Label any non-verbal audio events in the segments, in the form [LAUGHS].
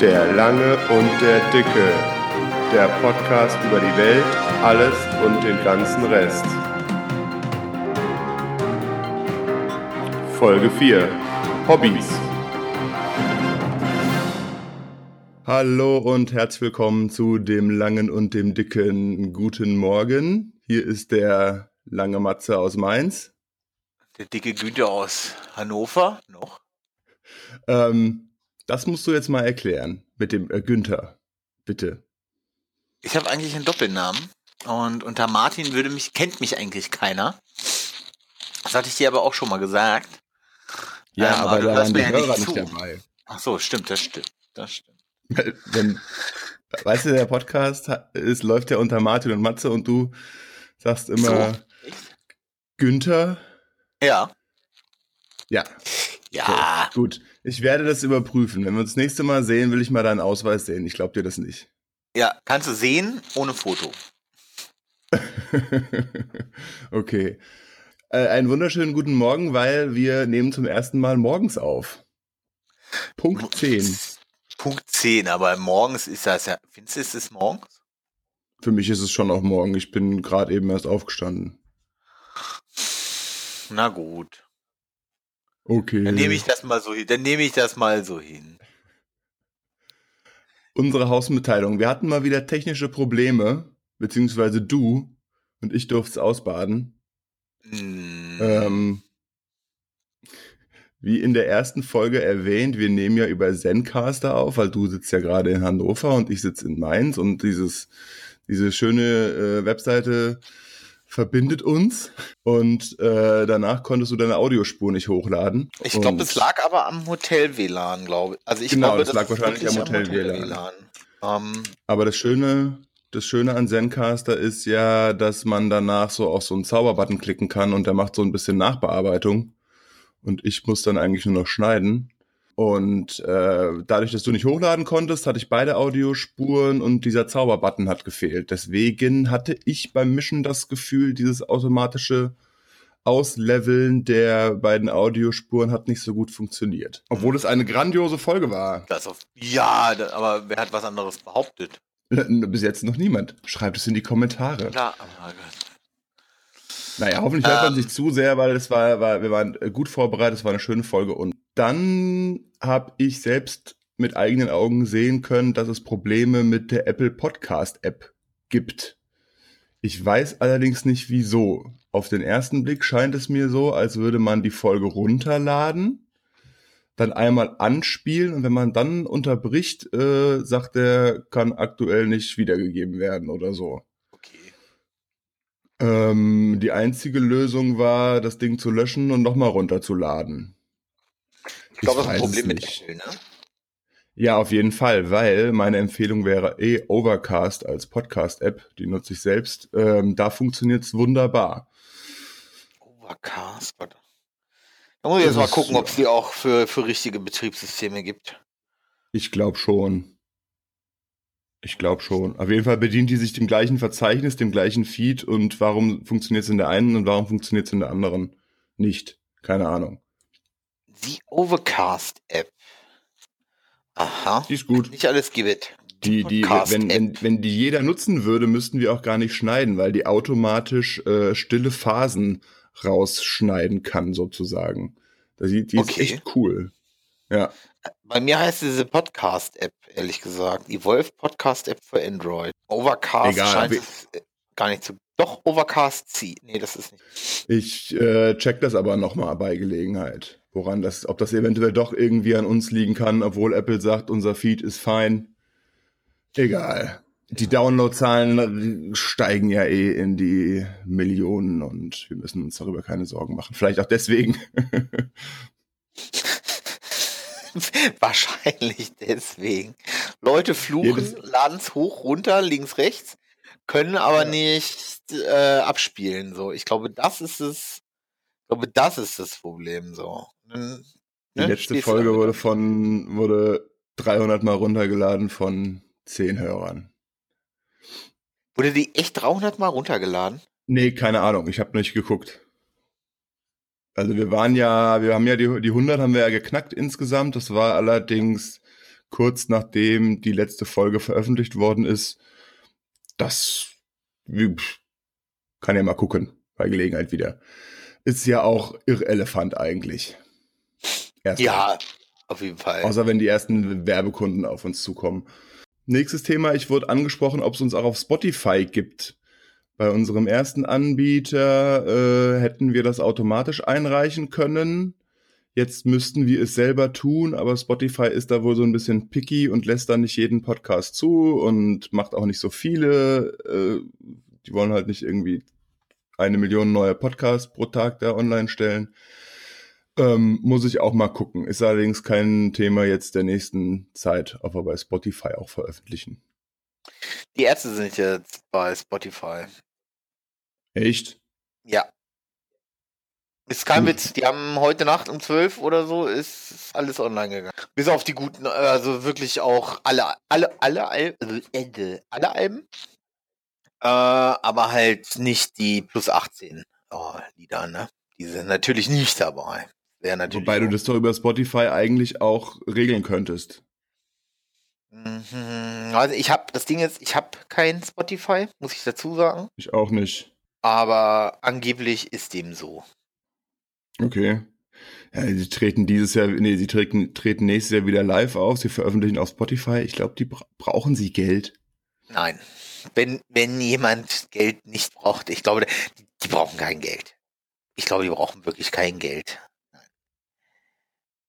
Der Lange und der Dicke. Der Podcast über die Welt, alles und den ganzen Rest. Folge 4. Hobbys. Hallo und herzlich willkommen zu dem Langen und dem Dicken. Guten Morgen. Hier ist der lange Matze aus Mainz. Der dicke Günther aus Hannover noch. Ähm, das musst du jetzt mal erklären mit dem äh, Günther. Bitte. Ich habe eigentlich einen Doppelnamen und unter Martin würde mich kennt mich eigentlich keiner. Das hatte ich dir aber auch schon mal gesagt. Ja, Ähm, aber du da waren die mir ja nicht Hörer nicht zu. dabei. Ach so, stimmt, das stimmt, das stimmt. Wenn, weißt du, der Podcast ist, läuft ja unter Martin und Matze und du sagst immer So. Günther. Ja. Ja, Ja. gut. Ich werde das überprüfen. Wenn wir uns das nächste Mal sehen, will ich mal deinen Ausweis sehen. Ich glaube dir das nicht. Ja, kannst du sehen ohne Foto. [LAUGHS] okay. Äh, einen wunderschönen guten Morgen, weil wir nehmen zum ersten Mal morgens auf. Punkt 10. [LAUGHS] Punkt 10, aber morgens ist das ja. Findest du, ist es morgens? Für mich ist es schon auch morgen. Ich bin gerade eben erst aufgestanden. Na gut. Okay. Dann nehme ich das mal so hin. Dann nehme ich das mal so hin. Unsere Hausmitteilung. Wir hatten mal wieder technische Probleme, beziehungsweise du und ich durfte es ausbaden. Hm. Ähm, wie in der ersten Folge erwähnt, wir nehmen ja über Zencaster auf, weil du sitzt ja gerade in Hannover und ich sitze in Mainz und dieses, diese schöne äh, Webseite verbindet uns und äh, danach konntest du deine Audiospur nicht hochladen. Ich glaube, es lag aber am Hotel-WLAN, glaube ich. Also ich Genau, glaube, das lag ist wahrscheinlich am Hotel-WLAN. Ähm, Aber das Schöne, das Schöne an Zencaster ist ja, dass man danach so auf so einen Zauberbutton klicken kann und der macht so ein bisschen Nachbearbeitung. Und ich muss dann eigentlich nur noch schneiden. Und äh, dadurch, dass du nicht hochladen konntest, hatte ich beide Audiospuren und dieser Zauberbutton hat gefehlt. Deswegen hatte ich beim Mischen das Gefühl, dieses automatische Ausleveln der beiden Audiospuren hat nicht so gut funktioniert. Obwohl es eine grandiose Folge war. das auf, ja, aber wer hat was anderes behauptet? Bis jetzt noch niemand. Schreibt es in die Kommentare. Klar, aber Naja, hoffentlich hört man Ähm. sich zu sehr, weil es war, war, wir waren gut vorbereitet, es war eine schöne Folge. Und dann habe ich selbst mit eigenen Augen sehen können, dass es Probleme mit der Apple Podcast App gibt. Ich weiß allerdings nicht wieso. Auf den ersten Blick scheint es mir so, als würde man die Folge runterladen, dann einmal anspielen und wenn man dann unterbricht, äh, sagt er, kann aktuell nicht wiedergegeben werden oder so. okay. Ähm, die einzige war, das Ding zu löschen und nochmal runterzuladen. Ich glaube, das ist ein es Problem mit nicht. Apple, ne? Ja, auf jeden Fall, weil meine Empfehlung wäre eh Overcast als Podcast-App. Die nutze ich selbst. Ähm, da funktioniert's wunderbar. Overcast, warte. Da muss ich jetzt mal gucken, ob es die auch für, für richtige Betriebssysteme gibt. Ich glaube schon. Ich glaube schon. Auf jeden Fall bedient die sich dem gleichen Verzeichnis, dem gleichen Feed. Und warum funktioniert's in der einen und warum funktioniert's in der anderen nicht? Keine Ahnung. Die Overcast-App. Aha. Die ist gut. Nicht alles gibt. Die, die, wenn, wenn, wenn die jeder nutzen würde, müssten wir auch gar nicht schneiden, weil die automatisch äh, stille Phasen rausschneiden kann, sozusagen. Die, die ist Okay. echt cool. Ja, Bei mir heißt diese Podcast-App, ehrlich gesagt. Evolve Podcast-App für Android. Overcast Egal, scheint es äh, gar nicht zu. Doch, Overcast C. Nee, das ist nicht. ich äh, check das aber nochmal bei Gelegenheit. Woran das, ob das eventuell doch irgendwie an uns liegen kann, obwohl Apple sagt, unser Feed ist fein. Egal. Die Downloadzahlen steigen ja eh in die Millionen und wir müssen uns darüber keine Sorgen machen. Vielleicht auch deswegen. [LAUGHS] Wahrscheinlich deswegen. Leute fluchen, laden es hoch, runter, links, rechts, können aber Ja. nicht äh, abspielen. So, ich glaube, das ist es. Ich glaube, das ist das Problem. So. Dann, Die ne, letzte Folge wurde von wurde 300 Mal runtergeladen von 10 Hörern. Wurde die echt 300 Mal runtergeladen? Nee, keine Ahnung, ich habe nicht geguckt. Also wir waren ja, wir haben ja die, die 100 haben wir ja geknackt insgesamt. Das war allerdings kurz nachdem die letzte Folge veröffentlicht worden ist. Das kann ja mal gucken, bei Gelegenheit wieder. Ist ja auch irrelevant eigentlich. Erstmal. Ja, auf jeden Fall. Außer wenn die ersten Werbekunden auf uns zukommen. Nächstes Thema, ich wurde angesprochen, ob es uns auch auf Spotify gibt. Bei unserem ersten Anbieter äh, hätten wir das automatisch einreichen können. Jetzt müssten wir es selber tun, aber Spotify ist da wohl so ein bisschen picky und lässt da nicht jeden Podcast zu und macht auch nicht so viele. Äh, die wollen halt nicht irgendwie eine Million neue Podcasts pro Tag da online stellen. Ähm, muss ich auch mal gucken. Ist allerdings kein Thema jetzt der nächsten Zeit, ob wir bei Spotify auch veröffentlichen. Die Ärzte sind jetzt bei Spotify. Echt? Ja. Ist kein Witz. Die haben heute Nacht um 12 oder so ist alles online gegangen. Bis auf die guten, also wirklich auch alle, alle, alle, alle, äh, alle Alben. Äh, aber halt nicht die plus 18 oh, Lieder, ne? Die sind natürlich nicht dabei. Wobei du das doch über Spotify eigentlich auch regeln könntest. Mhm. Also ich habe, das Ding ist, ich habe kein Spotify, muss ich dazu sagen. Ich auch nicht. Aber angeblich ist dem so. Okay. Ja, sie treten dieses Jahr, nee, sie treten, treten nächstes Jahr wieder live auf, sie veröffentlichen auf Spotify. Ich glaube, die bra brauchen sie Geld. Nein. Wenn, wenn jemand Geld nicht braucht, ich glaube, die, die brauchen kein Geld. Ich glaube, die brauchen wirklich kein Geld.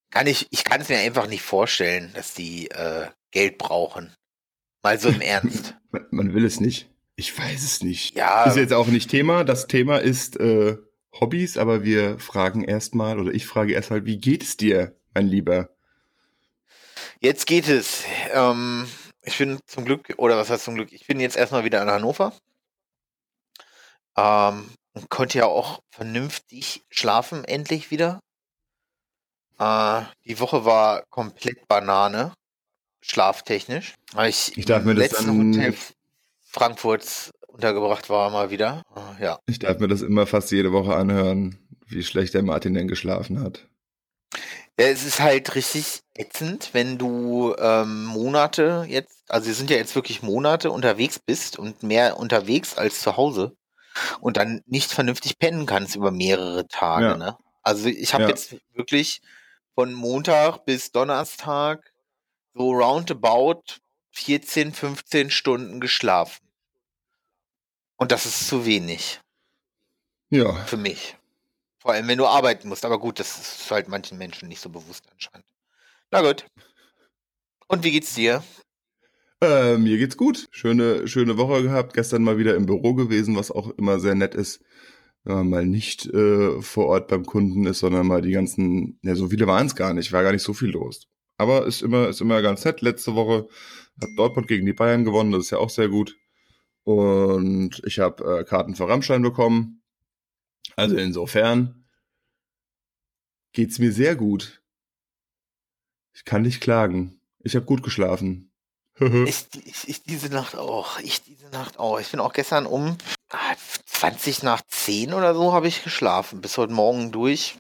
Kann ich, ich kann es mir einfach nicht vorstellen, dass die äh, Geld brauchen. Mal so im Ernst. [LAUGHS] Man will es nicht. Ich weiß es nicht. Ja. Ist jetzt auch nicht Thema. Das Thema ist äh, Hobbys, aber wir fragen erstmal, oder ich frage erstmal, wie geht es dir, mein Lieber? Jetzt geht es. Ähm, ich bin zum Glück, oder was heißt zum Glück, ich bin jetzt erstmal wieder in Hannover. Ähm, und konnte ja auch vernünftig schlafen, endlich wieder. Äh, die Woche war komplett Banane, schlaftechnisch. Ich, ich darf mir das dann Hotel Frankfurts untergebracht war mal wieder. Uh, ja. Ich darf mir das immer fast jede Woche anhören, wie schlecht der Martin denn geschlafen hat. Ja, es ist halt richtig ätzend, wenn du ähm, Monate jetzt, also wir sind ja jetzt wirklich Monate unterwegs bist und mehr unterwegs als zu Hause und dann nicht vernünftig pennen kannst über mehrere Tage. Ja. Ne? Also ich habe ja. jetzt wirklich von Montag bis Donnerstag so roundabout 14, 15 Stunden geschlafen. Und das ist zu wenig. Ja. Für mich. Vor allem, wenn du arbeiten musst. Aber gut, das ist halt manchen Menschen nicht so bewusst anscheinend. Na gut. Und wie geht's dir? Äh, mir geht's gut. Schöne, schöne Woche gehabt. Gestern mal wieder im Büro gewesen, was auch immer sehr nett ist wenn man mal nicht äh, vor Ort beim Kunden ist, sondern mal die ganzen, ja, so viele waren es gar nicht, war gar nicht so viel los. Aber ist immer, ist immer ganz nett. Letzte Woche hat Dortmund gegen die Bayern gewonnen, das ist ja auch sehr gut. Und ich habe äh, Karten für Rammstein bekommen. Also insofern geht's mir sehr gut. Ich kann nicht klagen. Ich habe gut geschlafen. [LAUGHS] ich, ich, ich diese Nacht auch. Ich diese Nacht auch. Ich bin auch gestern um 20 nach 10 oder so habe ich geschlafen. Bis heute Morgen durch.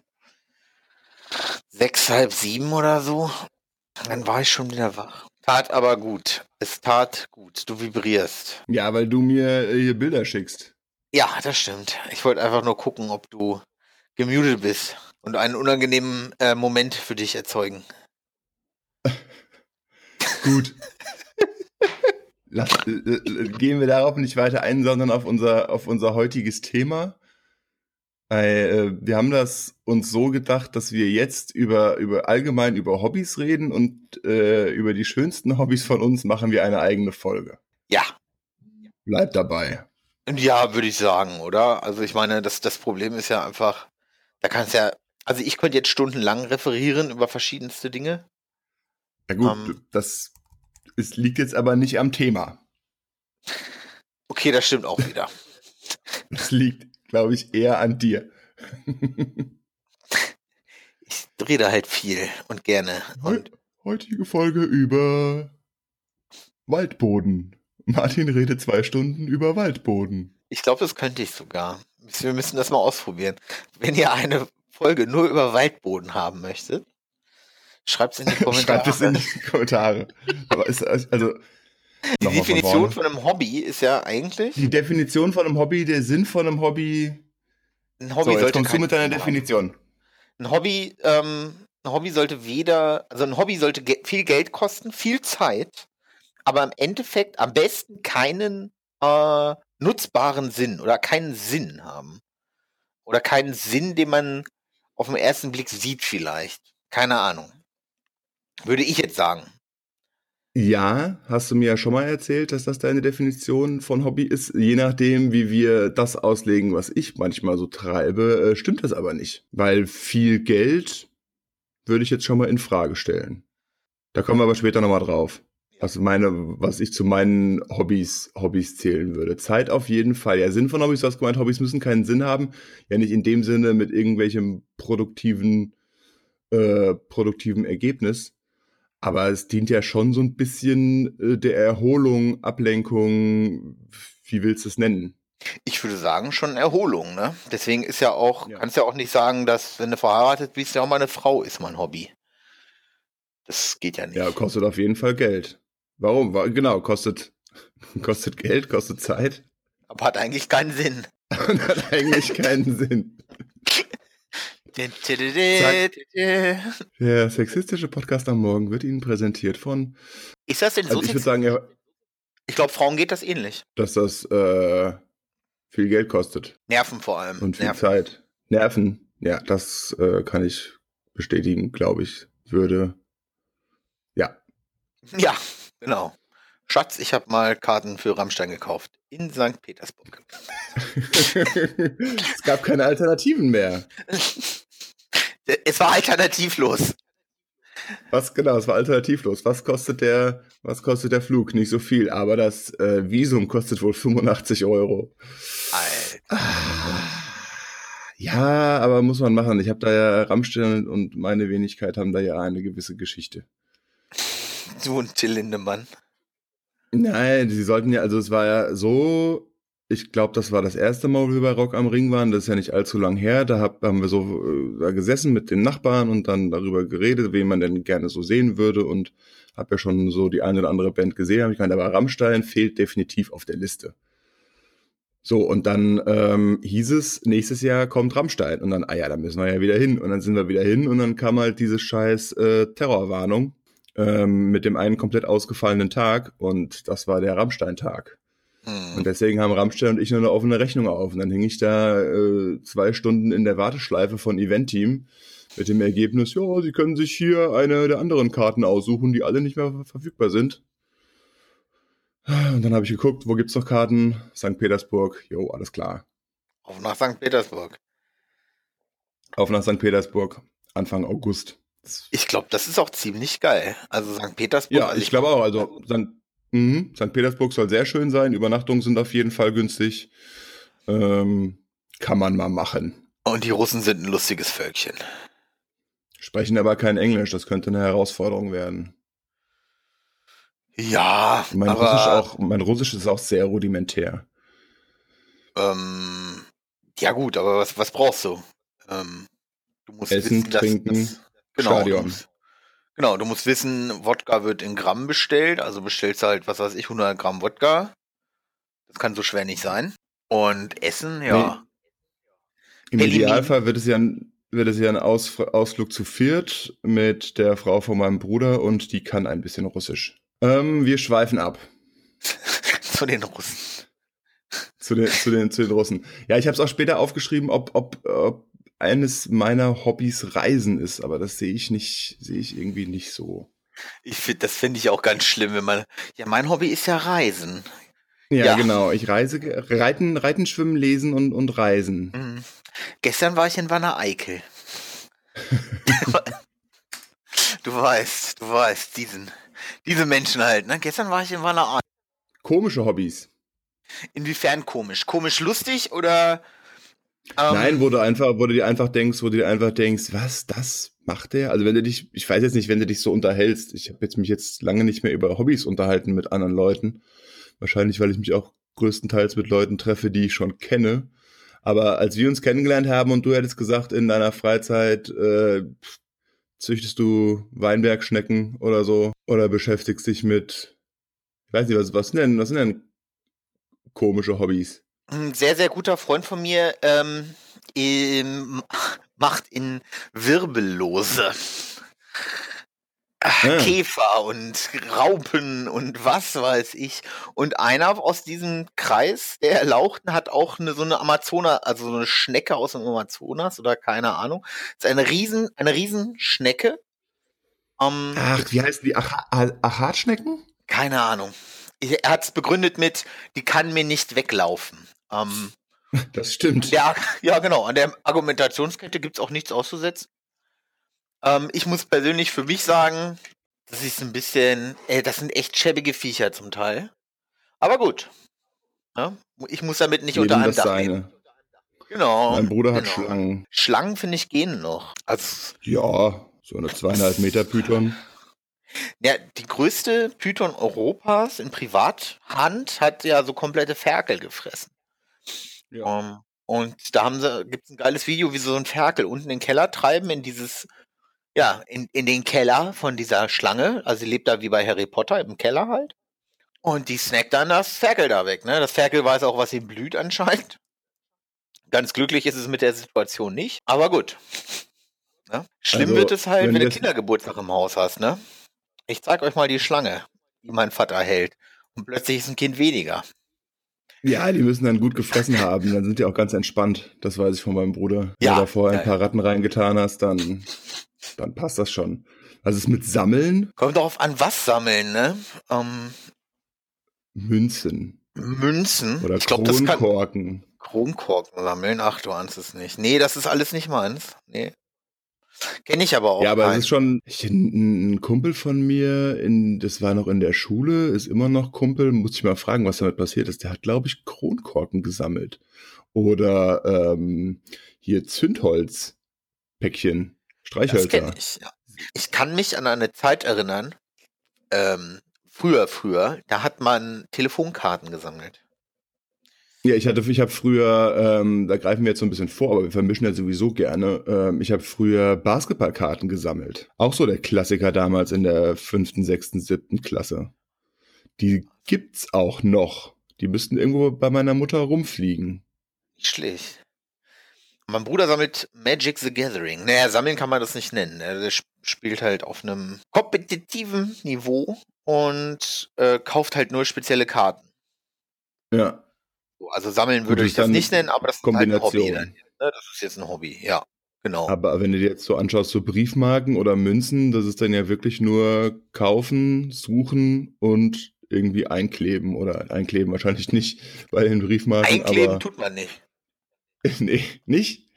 Sechs, halb sieben oder so. Dann war ich schon wieder wach. Tat aber gut. Es tat gut. Du vibrierst. Ja, weil du mir äh, hier Bilder schickst. Ja, das stimmt. Ich wollte einfach nur gucken, ob du gemutet bist und einen unangenehmen äh, Moment für dich erzeugen. [LAUGHS] gut. [LAUGHS] Lass, äh, äh, gehen wir darauf nicht weiter ein, sondern auf unser, auf unser heutiges Thema. Weil, äh, wir haben das uns so gedacht, dass wir jetzt über, über allgemein über Hobbys reden und äh, über die schönsten Hobbys von uns machen wir eine eigene Folge. Ja. Bleibt dabei. Ja, würde ich sagen, oder? Also ich meine, das, das Problem ist ja einfach, da kannst ja, also ich könnte jetzt stundenlang referieren über verschiedenste Dinge. Ja gut, ähm. das es liegt jetzt aber nicht am Thema. Okay, das stimmt auch wieder. [LAUGHS] Es liegt, glaube ich, eher an dir. ich rede halt viel und gerne. Und Heutige Folge über Waldboden. Martin redet zwei Stunden über Waldboden. Ich glaube, das könnte ich sogar. Wir müssen das mal ausprobieren. Wenn ihr eine Folge nur über Waldboden haben möchtet, Schreibt es [LAUGHS] in die Kommentare. Schreibt es in die Kommentare. Aber ist, also, die von Definition vorne. von einem Hobby ist ja eigentlich, die Definition von einem Hobby, der Sinn von einem Hobby. ein So, Hobby jetzt sollte kommst du mit deiner. Definition. Ein Hobby, ähm, ein Hobby sollte weder, also ein Hobby sollte ge viel Geld kosten, viel Zeit, aber im Endeffekt am besten keinen äh, nutzbaren Sinn oder keinen Sinn haben. Oder keinen Sinn, den man auf den ersten Blick sieht vielleicht. Keine Ahnung. Würde ich jetzt sagen. Ja, hast du mir ja schon mal erzählt, dass das deine Definition von Hobby ist. Je nachdem, wie wir das auslegen, was ich manchmal so treibe, äh, stimmt das aber nicht. Weil viel Geld würde ich jetzt schon mal in Frage stellen. Da kommen wir aber später nochmal drauf. Also meine, was ich zu meinen Hobbys, Hobbys zählen würde. Zeit auf jeden Fall. Ja, Sinn von Hobbys, du hast gemeint, Hobbys müssen keinen Sinn haben. Ja, nicht in dem Sinne mit irgendwelchem produktiven, äh, produktiven Ergebnis. Aber es dient ja schon so ein bisschen äh, der Erholung, Ablenkung, wie willst du es nennen? Ich würde sagen, schon Erholung, ne? Deswegen ist ja auch, Ja. kannst ja auch nicht sagen, dass, wenn du verheiratet bist, ja auch mal eine Frau ist mein Hobby. Das geht ja nicht. Ja, kostet auf jeden Fall Geld. Warum? Wa- Genau, kostet, [LAUGHS] kostet Geld, kostet Zeit Aber hat eigentlich keinen Sinn. [LAUGHS] hat eigentlich keinen Sinn. Der sexistische Podcast am Morgen wird Ihnen präsentiert von, Ist das denn so? also ich würde sex- sagen, ja, ich glaube, Frauen geht das ähnlich. dass das äh, viel Geld kostet Nerven vor allem. und viel Nerven. Zeit. Nerven, ja, das äh, kann ich bestätigen, glaube ich, würde. Ja, Ja, genau. Schatz, ich habe mal Karten für Rammstein gekauft. In St. Petersburg. [LAUGHS] es gab keine Alternativen mehr. [LAUGHS] es war alternativlos. Was genau, es war alternativlos. Was kostet der, was kostet der Flug? Nicht so viel, aber das äh, Visum kostet wohl 85 Euro. Alter. Ja, aber muss man machen. Ich habe da ja Rammstein und meine Wenigkeit haben da ja eine gewisse Geschichte. Du und Till Lindemann. Nein, sie sollten ja, also es war ja so, ich glaube, das war das erste Mal, wo wir bei Rock am Ring waren, das ist ja nicht allzu lang her, da hab, haben wir so äh, da gesessen mit den Nachbarn und dann darüber geredet, wen man denn gerne so sehen würde und habe ja schon so die eine oder andere Band gesehen, habe ich gemeint, aber Rammstein fehlt definitiv auf der Liste. So, und dann ähm, hieß es, nächstes Jahr kommt Rammstein. Und dann, ah ja, da müssen wir ja wieder hin. Und dann sind wir wieder hin und dann kam halt diese scheiß äh, Terrorwarnung ähm, mit dem einen komplett ausgefallenen Tag. Und das war der Rammstein-Tag. Hm. Und deswegen haben Rammstein und ich nur eine offene Rechnung auf. Und dann hing ich da äh, zwei Stunden in der Warteschleife von Event-Team mit dem Ergebnis, ja, Sie können sich hier eine der anderen Karten aussuchen, die alle nicht mehr ver- verfügbar sind. Und dann habe ich geguckt, wo gibt's noch Karten? St. Petersburg, jo, alles klar. Auf nach St. Petersburg. Auf nach St. Petersburg, Anfang August. Ich glaube, das ist auch ziemlich geil. Also St. Petersburg. Ja, also ich glaube auch. Also St. Mhm, St. Petersburg soll sehr schön sein. Übernachtungen sind auf jeden Fall günstig. Ähm, kann man mal machen. Und die Russen sind ein lustiges Völkchen. Sprechen aber kein Englisch. Das könnte eine Herausforderung werden. Ja, Mein aber Russisch auch. Mein Russisch ist auch sehr rudimentär. Ähm, ja gut, aber was, was brauchst du? Ähm, du musst Essen, wissen, dass, trinken, dass, genau, Du Stadion. musst, genau, du musst wissen, Wodka wird in Gramm bestellt, also bestellst du halt, was weiß ich, 100 Gramm Wodka. Das kann so schwer nicht sein. Und Essen, ja. Im Eliminieren. Idealfall wird es ja ein, wird es ja ein Aus, Ausflug zu viert mit der Frau von meinem Bruder und die kann ein bisschen Russisch. Ähm, wir schweifen ab. [LAUGHS] Zu den Russen. Zu den, zu den, zu den Russen. Ja, ich habe es auch später aufgeschrieben, ob, ob, ob eines meiner Hobbys Reisen ist, aber das sehe ich nicht, sehe ich irgendwie nicht so. Ich find, das finde ich auch ganz schlimm, wenn man. Ja, mein Hobby ist ja Reisen. Ja, Ja. genau. Ich reise, reiten, reiten, schwimmen, lesen und, und reisen. Mhm. Gestern war ich in Wanne Eickel. [LAUGHS] du weißt, du weißt, diesen, diese Menschen halt, ne? Gestern war ich in Wanne Eickel. Komische Hobbys. Inwiefern komisch? Komisch lustig oder? Ähm, Nein, wo du einfach, wo du dir einfach denkst, wo du dir einfach denkst, was, das macht der? Also wenn du dich, ich weiß jetzt nicht, wenn du dich so unterhältst, ich habe jetzt mich jetzt lange nicht mehr über Hobbys unterhalten mit anderen Leuten. Wahrscheinlich, weil ich mich auch größtenteils mit Leuten treffe, die ich schon kenne. Aber als wir uns kennengelernt haben und du hättest gesagt, in deiner Freizeit äh, Züchtest du Weinbergschnecken oder so? Oder beschäftigst dich mit, ich weiß nicht, was, was sind denn, was sind denn komische Hobbys? Ein sehr, sehr guter Freund von mir ähm, ähm, macht in Wirbellose. Ah. Käfer und Raupen und was weiß ich. Und einer aus diesem Kreis der Erlauchten hat auch eine, so eine Amazonas, also so eine Schnecke aus dem Amazonas oder keine Ahnung. Das ist eine riesen, eine riesen Schnecke. Ähm, Ach, wie heißen die? Ach, Achatschnecken? keine Ahnung. Er hat es begründet mit, die kann mir nicht weglaufen. Ähm, [LAUGHS] Das stimmt. ja, [LAUGHS] ja, genau. An der Argumentationskette gibt's auch nichts auszusetzen. Ähm, ich muss persönlich für mich sagen, das ist ein bisschen, äh, das sind echt schäbige Viecher zum Teil. Aber gut. Ja, ich muss damit nicht unter Jedem einem Dach leben. Genau. Mein Bruder hat genau. Schlangen. Schlangen finde ich gehen noch. Also, Ja, so eine zweieinhalb Meter Python. [LAUGHS] ja, die größte Python Europas in Privathand hat ja so komplette Ferkel gefressen. Ja. Ähm, und da haben sie, gibt's ein geiles Video, wie sie so ein Ferkel unten in den Keller treiben, in dieses, ja, in, in den Keller von dieser Schlange. Also sie lebt da wie bei Harry Potter im Keller halt. Und die snackt dann das Ferkel da weg, ne? Das Ferkel weiß auch, was ihm blüht anscheinend. Ganz glücklich ist es mit der Situation nicht, aber gut. Ne? Schlimm Also, wird es halt, wenn wenn du Kindergeburtstag im Haus hast, ne? Ich zeig euch mal die Schlange, die mein Vater hält. Und plötzlich ist ein Kind weniger. Ja, die müssen dann gut gefressen haben. Dann sind die auch ganz entspannt. Das weiß ich von meinem Bruder. Wenn Ja, du da vorher ein paar Ratten reingetan hast, dann, dann passt das schon. Was ist mit Sammeln? Kommt darauf an, was sammeln, ne? Ähm, Münzen. Münzen. Oder ich kann Kronkorken. Kronkorken sammeln. Ach, du ahnst es nicht. Nee, das ist alles nicht meins. Nee. Kenne ich aber auch. Ja, aber es keinen. ist schon, ich, ein, ein Kumpel von mir, in, das war noch in der Schule, ist immer noch Kumpel, muss ich mal fragen, was damit passiert ist. Der hat, glaube ich, Kronkorken gesammelt. Oder ähm, hier Zündholzpäckchen, Das Streichhölzer. ich, ja. Ich kann mich an eine Zeit erinnern, ähm, früher, früher, da hat man Telefonkarten gesammelt. Ja, ich hatte, ich habe früher, ähm, da greifen wir jetzt so ein bisschen vor, aber wir vermischen ja sowieso gerne. Ähm, ich habe früher Basketballkarten gesammelt. Auch so der Klassiker damals in der fünften, sechsten, siebten Klasse. Die gibt's auch noch. Die müssten irgendwo bei meiner Mutter rumfliegen. Nicht schlecht. Mein Bruder sammelt Magic the Gathering. Naja, sammeln kann man das nicht nennen. Er der sp- spielt halt auf einem kompetitiven Niveau und äh, kauft halt nur spezielle Karten. Ja, Also sammeln würde ich das nicht nennen, aber das ist halt ein Hobby. Dann, ne? Das ist jetzt ein Hobby, ja. Genau. aber wenn du dir jetzt so anschaust, so Briefmarken oder Münzen, das ist dann ja wirklich nur kaufen, suchen und irgendwie einkleben oder einkleben wahrscheinlich nicht [LAUGHS] bei den Briefmarken, Einkleben aber tut man nicht. [LAUGHS] nee, nicht?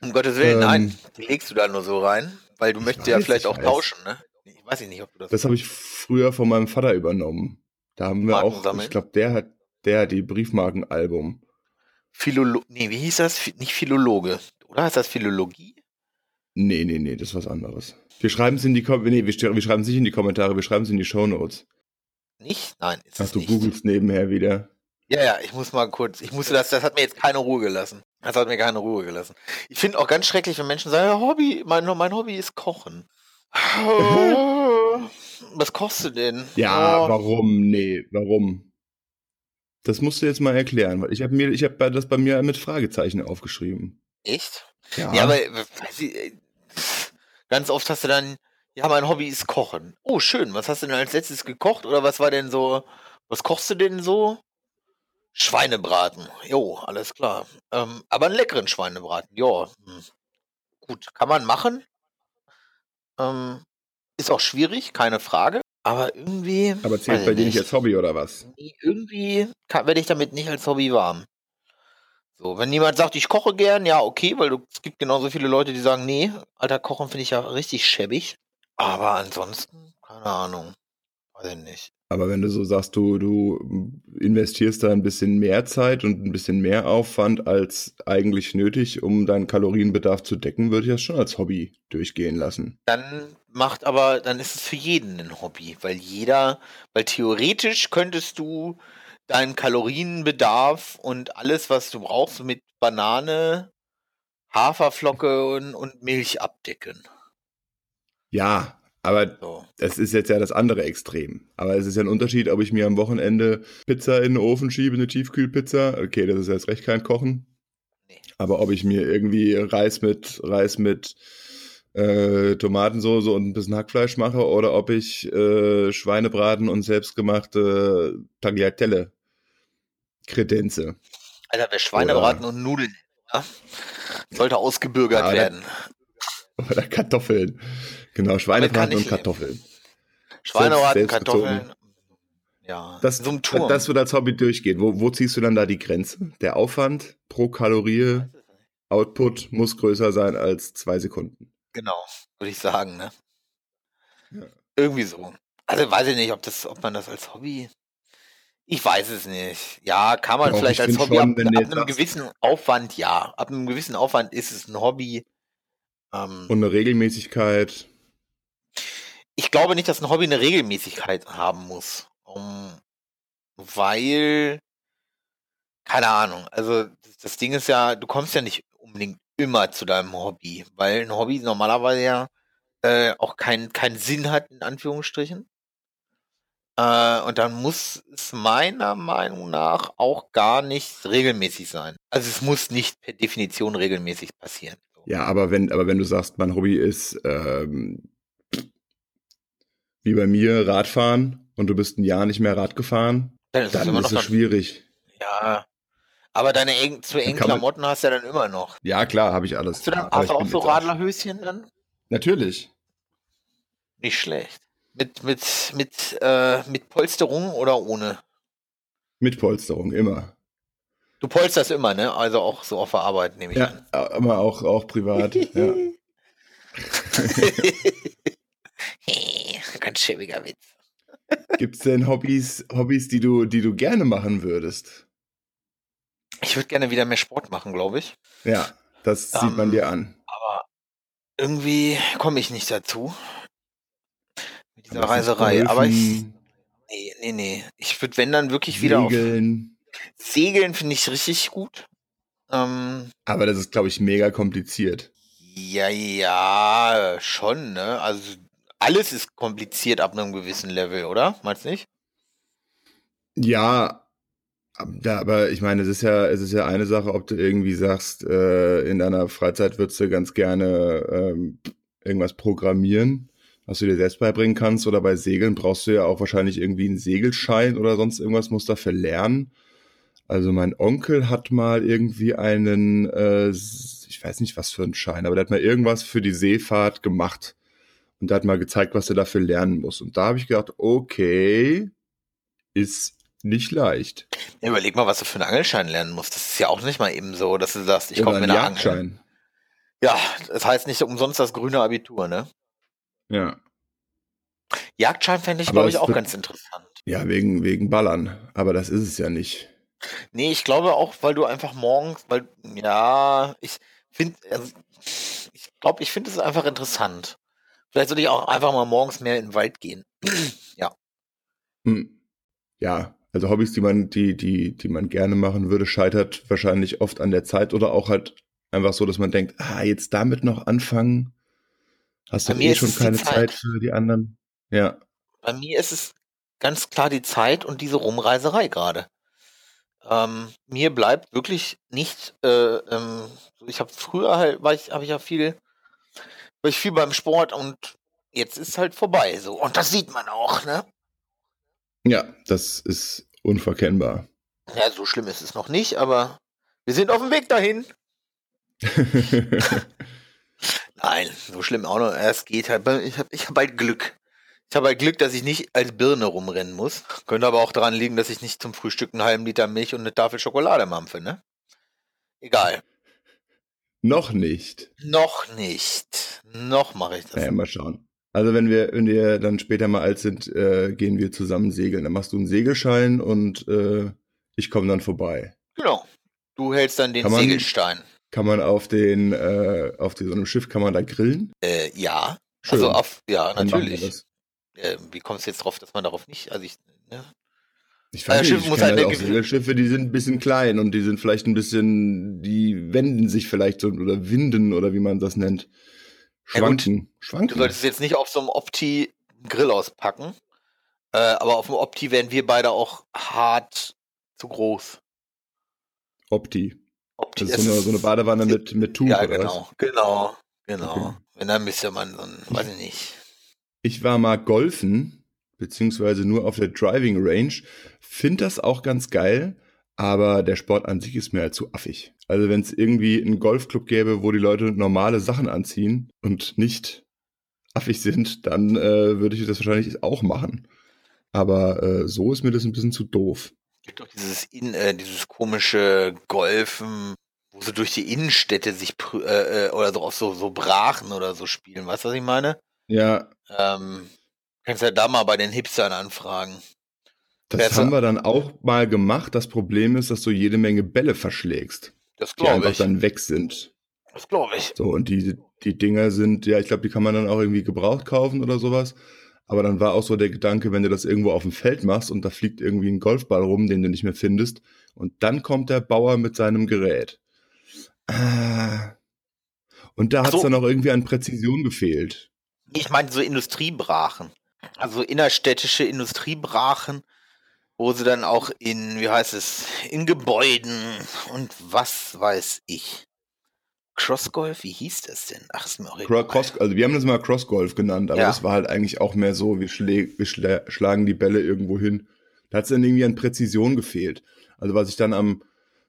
Um Gottes Willen, Ähm, nein. Die legst du da nur so rein, weil du möchtest ja vielleicht ich auch weiß. tauschen, ne? Ich weiß nicht, ob du das. Das habe ich früher von meinem Vater übernommen. Da haben wir Marken auch, sammeln? ich glaube, der hat, der hat die Briefmarkenalbum. Philolo nee, wie hieß das? Nicht Philologe. Oder heißt das Philologie? Nee, nee, nee, das ist was anderes. Wir schreiben es in die Kom nee, wir, wir schreiben es nicht in die Kommentare, wir schreiben es in die Shownotes. Nicht? Nein, ist Ach, du nicht. googelst nebenher wieder. Ja, ja, ich muss mal kurz, ich musste das, das hat mir jetzt keine Ruhe gelassen. Das hat mir keine Ruhe gelassen. Ich finde auch ganz schrecklich, wenn Menschen sagen, Hobby, mein, mein Hobby ist Kochen. [LAUGHS] Was kochst du denn? Ja, Oh, warum? Nee, warum? Das musst du jetzt mal erklären, weil ich habe mir, ich habe das bei mir mit Fragezeichen aufgeschrieben. Echt? Ja, Ja, aber äh, äh, ganz oft hast du dann, ja, mein Hobby ist Kochen. Oh, schön. Was hast du denn als letztes gekocht? Oder was war denn so, was kochst du denn so? Schweinebraten. Jo, alles klar. Ähm, aber einen leckeren Schweinebraten. Ja. Hm. Gut, kann man machen. Ähm, ist auch schwierig, keine Frage. Aber irgendwie. aber zählt bei dir nicht als Hobby oder was? Irgendwie kann- werde ich damit nicht als Hobby warm. So, wenn jemand sagt, ich koche gern, ja, okay, weil du, es gibt genauso viele Leute, die sagen, nee, alter, Kochen finde ich ja richtig schäbig. Aber ansonsten, keine Ahnung. Weiß ich nicht. Aber wenn du so sagst, du, du investierst da ein bisschen mehr Zeit und ein bisschen mehr Aufwand als eigentlich nötig, um deinen Kalorienbedarf zu decken, würde ich das schon als Hobby durchgehen lassen. Dann macht aber, dann ist es für jeden ein Hobby, weil jeder, weil theoretisch könntest du deinen Kalorienbedarf und alles, was du brauchst, mit Banane, Haferflocke und, und Milch abdecken. Ja, aber So. das ist jetzt ja das andere Extrem. Aber es ist ja ein Unterschied, ob ich mir am Wochenende Pizza in den Ofen schiebe, eine Tiefkühlpizza. Okay, das ist jetzt recht kein Kochen. Nee. Aber ob ich mir irgendwie Reis mit, Reis mit äh, Tomatensoße und ein bisschen Hackfleisch mache oder ob ich äh, Schweinebraten und selbstgemachte Tagliatelle kredenze. Alter, wer Schweinebraten und Nudeln ja, sollte ausgebürgert Ja, werden. Oder Kartoffeln. Genau, Schweinebraten und. Kartoffeln. Schweinebraten. Kartoffeln. Ja, Das, so das wird als Hobby durchgehen. Wo, wo ziehst du dann da die Grenze? Der Aufwand pro Kalorie, Output muss größer sein als zwei Sekunden. Genau, würde ich sagen, ne? Ja. Irgendwie so. Also weiß ich nicht, ob das, ob man das als Hobby. Ich weiß es nicht. Ja, kann man Doch, vielleicht ich als Hobby schon, ab, ab einem gewissen Aufwand, ja. Ab einem gewissen Aufwand ist es ein Hobby. Ähm, Und eine Regelmäßigkeit. ich glaube nicht, dass ein Hobby eine Regelmäßigkeit haben muss. Um, weil, keine Ahnung, also das, das Ding ist ja, du kommst ja nicht unbedingt immer zu deinem Hobby, weil ein Hobby normalerweise ja äh, auch keinen keinen Sinn hat, in Anführungsstrichen. Äh, und dann muss es meiner Meinung nach auch gar nicht regelmäßig sein. Also es muss nicht per Definition regelmäßig passieren. Ja, aber wenn, aber wenn du sagst, mein Hobby ist ähm, wie bei mir Radfahren und du bist ein Jahr nicht mehr Rad gefahren, Dann ist es dann noch ist es schwierig. ja. Aber deine eng, zu engen Klamotten hast du ja dann immer noch. Ja, klar, habe ich alles. Hast du, dann, hast du auch so Radlerhöschen dann? Natürlich. Nicht schlecht. Mit, mit, mit, äh, mit Polsterung oder ohne? Mit Polsterung, immer. Du polsterst immer, ne? Also auch so auf der Arbeit, nehme ich Ja, an. aber auch, auch privat. ja. [LAUGHS] Ganz schäbiger Witz. Gibt es denn Hobbys, Hobbys, die du, die du gerne machen würdest? Ich würde gerne wieder mehr Sport machen, glaube ich. Ja, das sieht Ähm, man dir an. Aber irgendwie komme ich nicht dazu. Mit dieser Aber Reiserei. Aber ich. Nee, nee, nee. Ich würde, wenn dann wirklich wieder auf. Segeln. Segeln finde ich richtig gut. Ähm, Aber das ist, glaube ich, mega kompliziert. Ja, ja, schon, ne? Also alles ist kompliziert ab einem gewissen Level, oder? Meinst du nicht? Ja, da, aber ich meine, es ist ja, es ist ja eine Sache, ob du irgendwie sagst, äh, in deiner Freizeit würdest du ganz gerne ähm, irgendwas programmieren, was du dir selbst beibringen kannst, oder bei Segeln brauchst du ja auch wahrscheinlich irgendwie einen Segelschein oder sonst irgendwas, musst dafür lernen. Also mein Onkel hat mal irgendwie einen, äh, ich weiß nicht was für einen Schein, aber der hat mal irgendwas für die Seefahrt gemacht. Und der hat mal gezeigt, was er dafür lernen muss. Und da habe ich gedacht, okay, ist nicht leicht. Ja, überleg mal, was du für einen Angelschein lernen musst. Das ist ja auch nicht mal eben so, dass du sagst, ich Oder komme mit einer Angel. Jagdschein. Ja, das heißt nicht umsonst das grüne Abitur, ne? Ja. Jagdschein fände ich, glaube ich, auch ganz interessant. Ja, wegen, wegen Ballern. Aber das ist es ja nicht. Nee, ich glaube auch, weil du einfach morgens, weil, ja, ich finde, also, ich glaube, ich finde es einfach interessant. Vielleicht sollte ich auch einfach mal morgens mehr in den Wald gehen. [CLEARS THROAT] ja. Hm. Ja, also Hobbys, die man, die, die, die man gerne machen würde, scheitert wahrscheinlich oft an der Zeit oder auch halt einfach so, dass man denkt, ah, jetzt damit noch anfangen. Hast du eh schon keine Zeit. Zeit für die anderen. Ja. Bei mir ist es ganz klar die Zeit und diese Rumreiserei gerade. Ähm, mir bleibt wirklich nicht, äh, ähm, ich habe früher halt, war ich, habe ich ja viel, war ich viel beim Sport und jetzt ist halt vorbei, so. Und das sieht man auch, ne? Ja, das ist unverkennbar. Ja, so schlimm ist es noch nicht, aber wir sind auf dem Weg dahin. [LAUGHS] Nein, so schlimm auch noch. Es geht halt. Ich habe ich hab halt Glück. Ich habe halt Glück, dass ich nicht als Birne rumrennen muss. Könnte aber auch daran liegen, dass ich nicht zum Frühstück einen halben Liter Milch und eine Tafel Schokolade mampfe, ne? Egal. noch nicht. Noch nicht. Noch mache ich das. Naja, mal schauen. Also wenn wir, wenn wir dann später mal alt sind, äh, gehen wir zusammen segeln. Dann machst du einen Segelschein und äh, ich komme dann vorbei. Genau. Du hältst dann den Kann man- Segelstein. Kann man auf den, äh, auf so einem Schiff kann man da grillen? Äh, ja. Schön. Also auf, ja, natürlich. das. Äh, wie kommst du jetzt drauf, dass man darauf nicht, also ich, ne? Ich weiß Schiff nicht, ich muss halt auch Segelschiffe, die sind ein bisschen klein und die sind vielleicht ein bisschen, die wenden sich vielleicht so oder winden oder wie man das nennt. Schwanken. Ja, Schwanken. Du solltest jetzt nicht auf so einem Opti Grill auspacken. Äh, aber auf dem Opti wären wir beide auch hart zu groß. Opti. Opti das ist so eine, so eine Badewanne mit, mit Tuch, Ja, genau, genau, genau. Okay. Wenn dann müsste man so ein, weiß ich nicht. Ich war mal golfen, beziehungsweise nur auf der Driving Range. Find das auch ganz geil, aber der Sport an sich ist mir halt zu affig. Also wenn es irgendwie einen Golfclub gäbe, wo die Leute normale Sachen anziehen und nicht affig sind, dann äh, würde ich das wahrscheinlich auch machen. Aber äh, so ist mir das ein bisschen zu doof. Es gibt doch dieses, in, äh, dieses komische Golfen, wo sie durch die Innenstädte sich äh, äh, oder so auf so, so Brachen oder so spielen. Weißt du, was ich meine? Ja. Ähm, kannst ja da mal bei den Hipstern anfragen. Das Wer haben wir dann auch mal gemacht. Das Problem ist, dass du jede Menge Bälle verschlägst. Das glaube ich. Die einfach dann weg sind. Das glaube ich. So, und die, die Dinger sind, ja, ich glaube, die kann man dann auch irgendwie gebraucht kaufen oder sowas. Aber dann war auch so der Gedanke, wenn du das irgendwo auf dem Feld machst und da fliegt irgendwie ein Golfball rum, den du nicht mehr findest, und dann kommt der Bauer mit seinem Gerät. Ah. Und da hat es so. dann auch irgendwie an Präzision gefehlt. Ich meine so Industriebrachen. Also innerstädtische Industriebrachen, wo sie dann auch in, wie heißt es, in Gebäuden und was weiß ich. Crossgolf, wie hieß das denn? Ach, ist mir auch egal. Cross, also wir haben das mal Crossgolf genannt, aber ja. das war halt eigentlich auch mehr so, wir, schlä wir schlä schlagen die Bälle irgendwo hin. Da hat es dann irgendwie an Präzision gefehlt. Also was ich dann am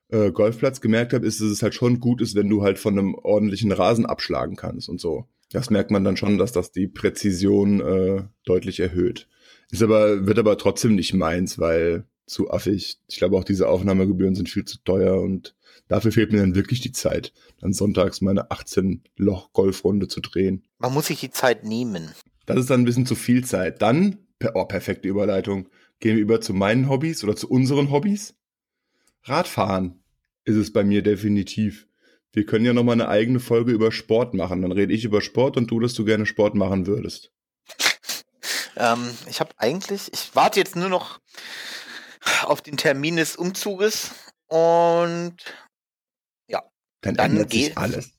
äh, Golfplatz gemerkt habe, ist, dass es halt schon gut ist, wenn du halt von einem ordentlichen Rasen abschlagen kannst und so. Das merkt man dann schon, dass das die Präzision äh, deutlich erhöht. Ist aber, wird aber trotzdem nicht meins, weil zu affig. Ich glaube auch diese Aufnahmegebühren sind viel zu teuer und dafür fehlt mir dann wirklich die Zeit, dann sonntags meine 18 Loch Golfrunde zu drehen. Man muss sich die Zeit nehmen. Das ist dann ein bisschen zu viel Zeit. Dann, oh, perfekte Überleitung, gehen wir über zu meinen Hobbys oder zu unseren Hobbys. Radfahren ist es bei mir definitiv. Wir können ja noch mal eine eigene Folge über Sport machen. Dann rede ich über Sport und du, dass du gerne Sport machen würdest. Ähm, ich habe eigentlich, ich warte jetzt nur noch auf den Termin des Umzuges und ja. Dann, dann ändert sich alles.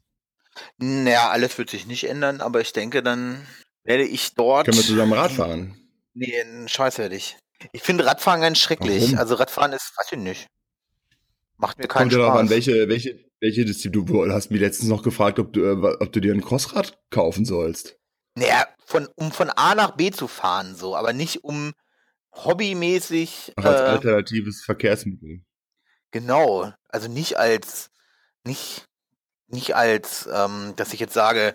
Naja, alles wird sich nicht ändern, aber ich denke, dann werde ich dort. Können wir zusammen Radfahren? Nee, scheiß werde ich. Ich finde Radfahren ganz schrecklich. Warum? Also Radfahren ist, weiß ich nicht. Macht mir keinen Kommt Spaß. Kommt ja an, welche, welche, welche Disziplin. Du hast mich letztens noch gefragt, ob du, äh, ob du dir ein Crossrad kaufen sollst. Naja, von, um von A nach B zu fahren, so, aber nicht um hobbymäßig. Ach, als äh, alternatives Verkehrsmittel. Genau, also nicht als, nicht, nicht als, ähm, dass ich jetzt sage,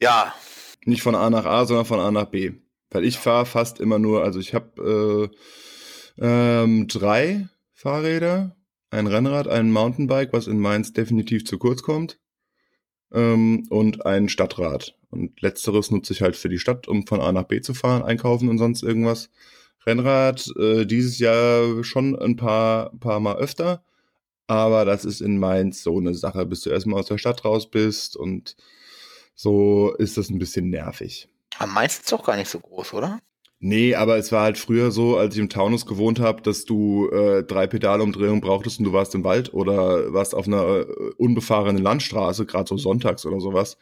ja. Nicht von A nach A, sondern von A nach B. Weil ich fahre fast immer nur, also ich habe äh, ähm, drei Fahrräder, ein Rennrad, ein Mountainbike, was in Mainz definitiv zu kurz kommt, ähm, und ein Stadtrad. Und letzteres nutze ich halt für die Stadt, um von A nach B zu fahren, einkaufen und sonst irgendwas. Rennrad äh, dieses Jahr schon ein paar, paar Mal öfter, aber das ist in Mainz so eine Sache, bis du erstmal aus der Stadt raus bist und so ist das ein bisschen nervig. Aber Mainz ist doch gar nicht so groß, oder? Nee, aber es war halt früher so, als ich im Taunus gewohnt habe, dass du äh, drei Pedalumdrehungen brauchtest und du warst im Wald oder warst auf einer äh, unbefahrenen Landstraße, gerade so sonntags oder sowas.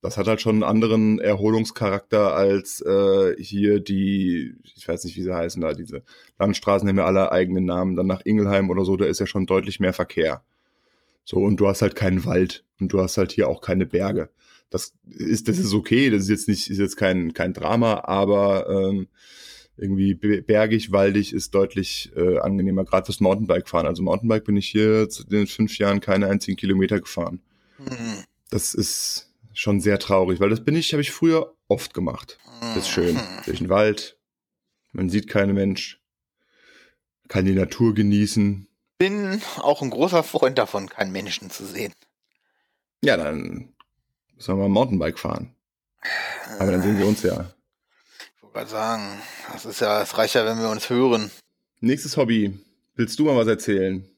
Das hat halt schon einen anderen Erholungscharakter als äh, hier die, ich weiß nicht, wie sie heißen da, diese Landstraßen haben ja alle eigenen Namen. Dann nach Ingelheim oder so, da ist ja schon deutlich mehr Verkehr. So, und du hast halt keinen Wald und du hast halt hier auch keine Berge das ist, das ist okay, das ist jetzt nicht, ist jetzt kein, kein Drama, aber ähm, irgendwie bergig, waldig ist deutlich äh, angenehmer, gerade fürs Mountainbike fahren. Also Mountainbike bin ich hier in den fünf Jahren keine einzigen Kilometer gefahren. Mhm. Das ist schon sehr traurig, weil das bin ich, habe ich früher oft gemacht. Das ist schön. Mhm. Durch den Wald, man sieht keinen Mensch, kann die Natur genießen. Bin auch ein großer Freund davon, keinen Menschen zu sehen. Ja, dann Müssen wir mal Mountainbike fahren. Aber dann sehen wir uns ja. Ich wollte gerade sagen, das ist ja, es reicht ja, wenn wir uns hören. Nächstes Hobby. Willst du mal was erzählen?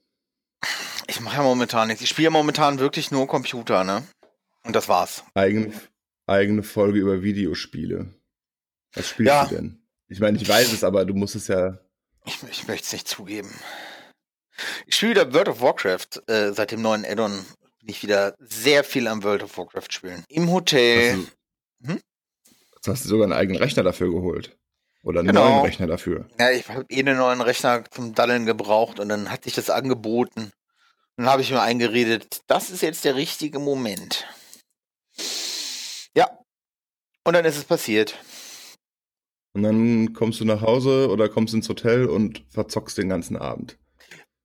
Ich mache ja momentan nichts. Ich spiele ja momentan wirklich nur Computer, ne? Und das war's. Eigen, eigene Folge über Videospiele. Was spielst ja. du denn? Ich meine, ich weiß es, aber du musst es ja. Ich, ich möchte es nicht zugeben. Ich spiele wieder World of Warcraft äh, seit dem neuen Addon bin ich wieder sehr viel am World of Warcraft spielen. Im Hotel. Hast du, hm? Hast du sogar einen eigenen Rechner dafür geholt. Oder einen Genau. neuen Rechner dafür. Ja, ich habe eh einen neuen Rechner zum Daddeln gebraucht und dann hatte ich das angeboten. Dann habe ich mir eingeredet, das ist jetzt der richtige Moment. Und dann ist es passiert. Und dann kommst du nach Hause oder kommst ins Hotel und verzockst den ganzen Abend.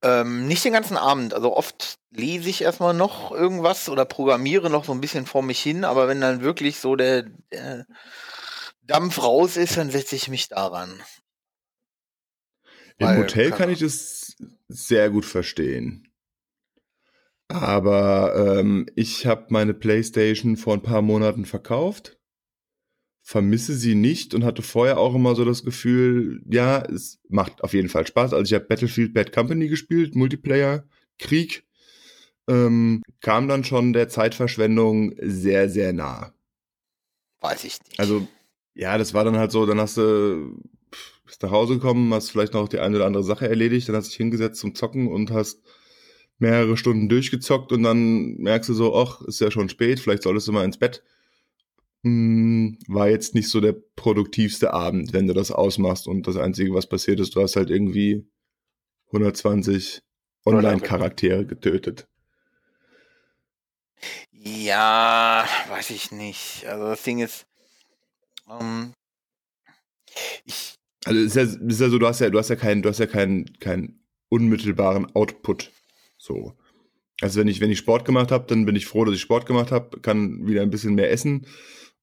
Ähm, nicht den ganzen Abend. Also oft lese ich erstmal noch irgendwas oder programmiere noch so ein bisschen vor mich hin, aber wenn dann wirklich so der, der Dampf raus ist, dann setze ich mich daran. Im Weil, Hotel keine kann ich das sehr gut verstehen. Aber ähm, ich habe meine PlayStation vor ein paar Monaten verkauft, vermisse sie nicht und hatte vorher auch immer so das Gefühl, ja, es macht auf jeden Fall Spaß. Also ich habe Battlefield Bad Company gespielt, Multiplayer, Krieg, ähm, kam dann schon der Zeitverschwendung sehr, sehr nah. Weiß ich nicht. Also, ja, das war dann halt so, dann hast du, bist nach Hause gekommen, hast vielleicht noch die eine oder andere Sache erledigt, dann hast du dich hingesetzt zum Zocken und hast mehrere Stunden durchgezockt und dann merkst du so, ach, ist ja schon spät, vielleicht solltest du mal ins Bett. Hm, war jetzt nicht so der produktivste Abend, wenn du das ausmachst und das Einzige, was passiert ist, du hast halt irgendwie 120 Online-Charaktere [LAUGHS] getötet. Ja, weiß ich nicht. Also das Ding ist, ähm, ich, Also ist ja, ist ja so, du hast ja, du hast ja keinen, du hast ja keinen, keinen unmittelbaren Output. So. Also wenn ich, wenn ich Sport gemacht habe, dann bin ich froh, dass ich Sport gemacht habe, kann wieder ein bisschen mehr essen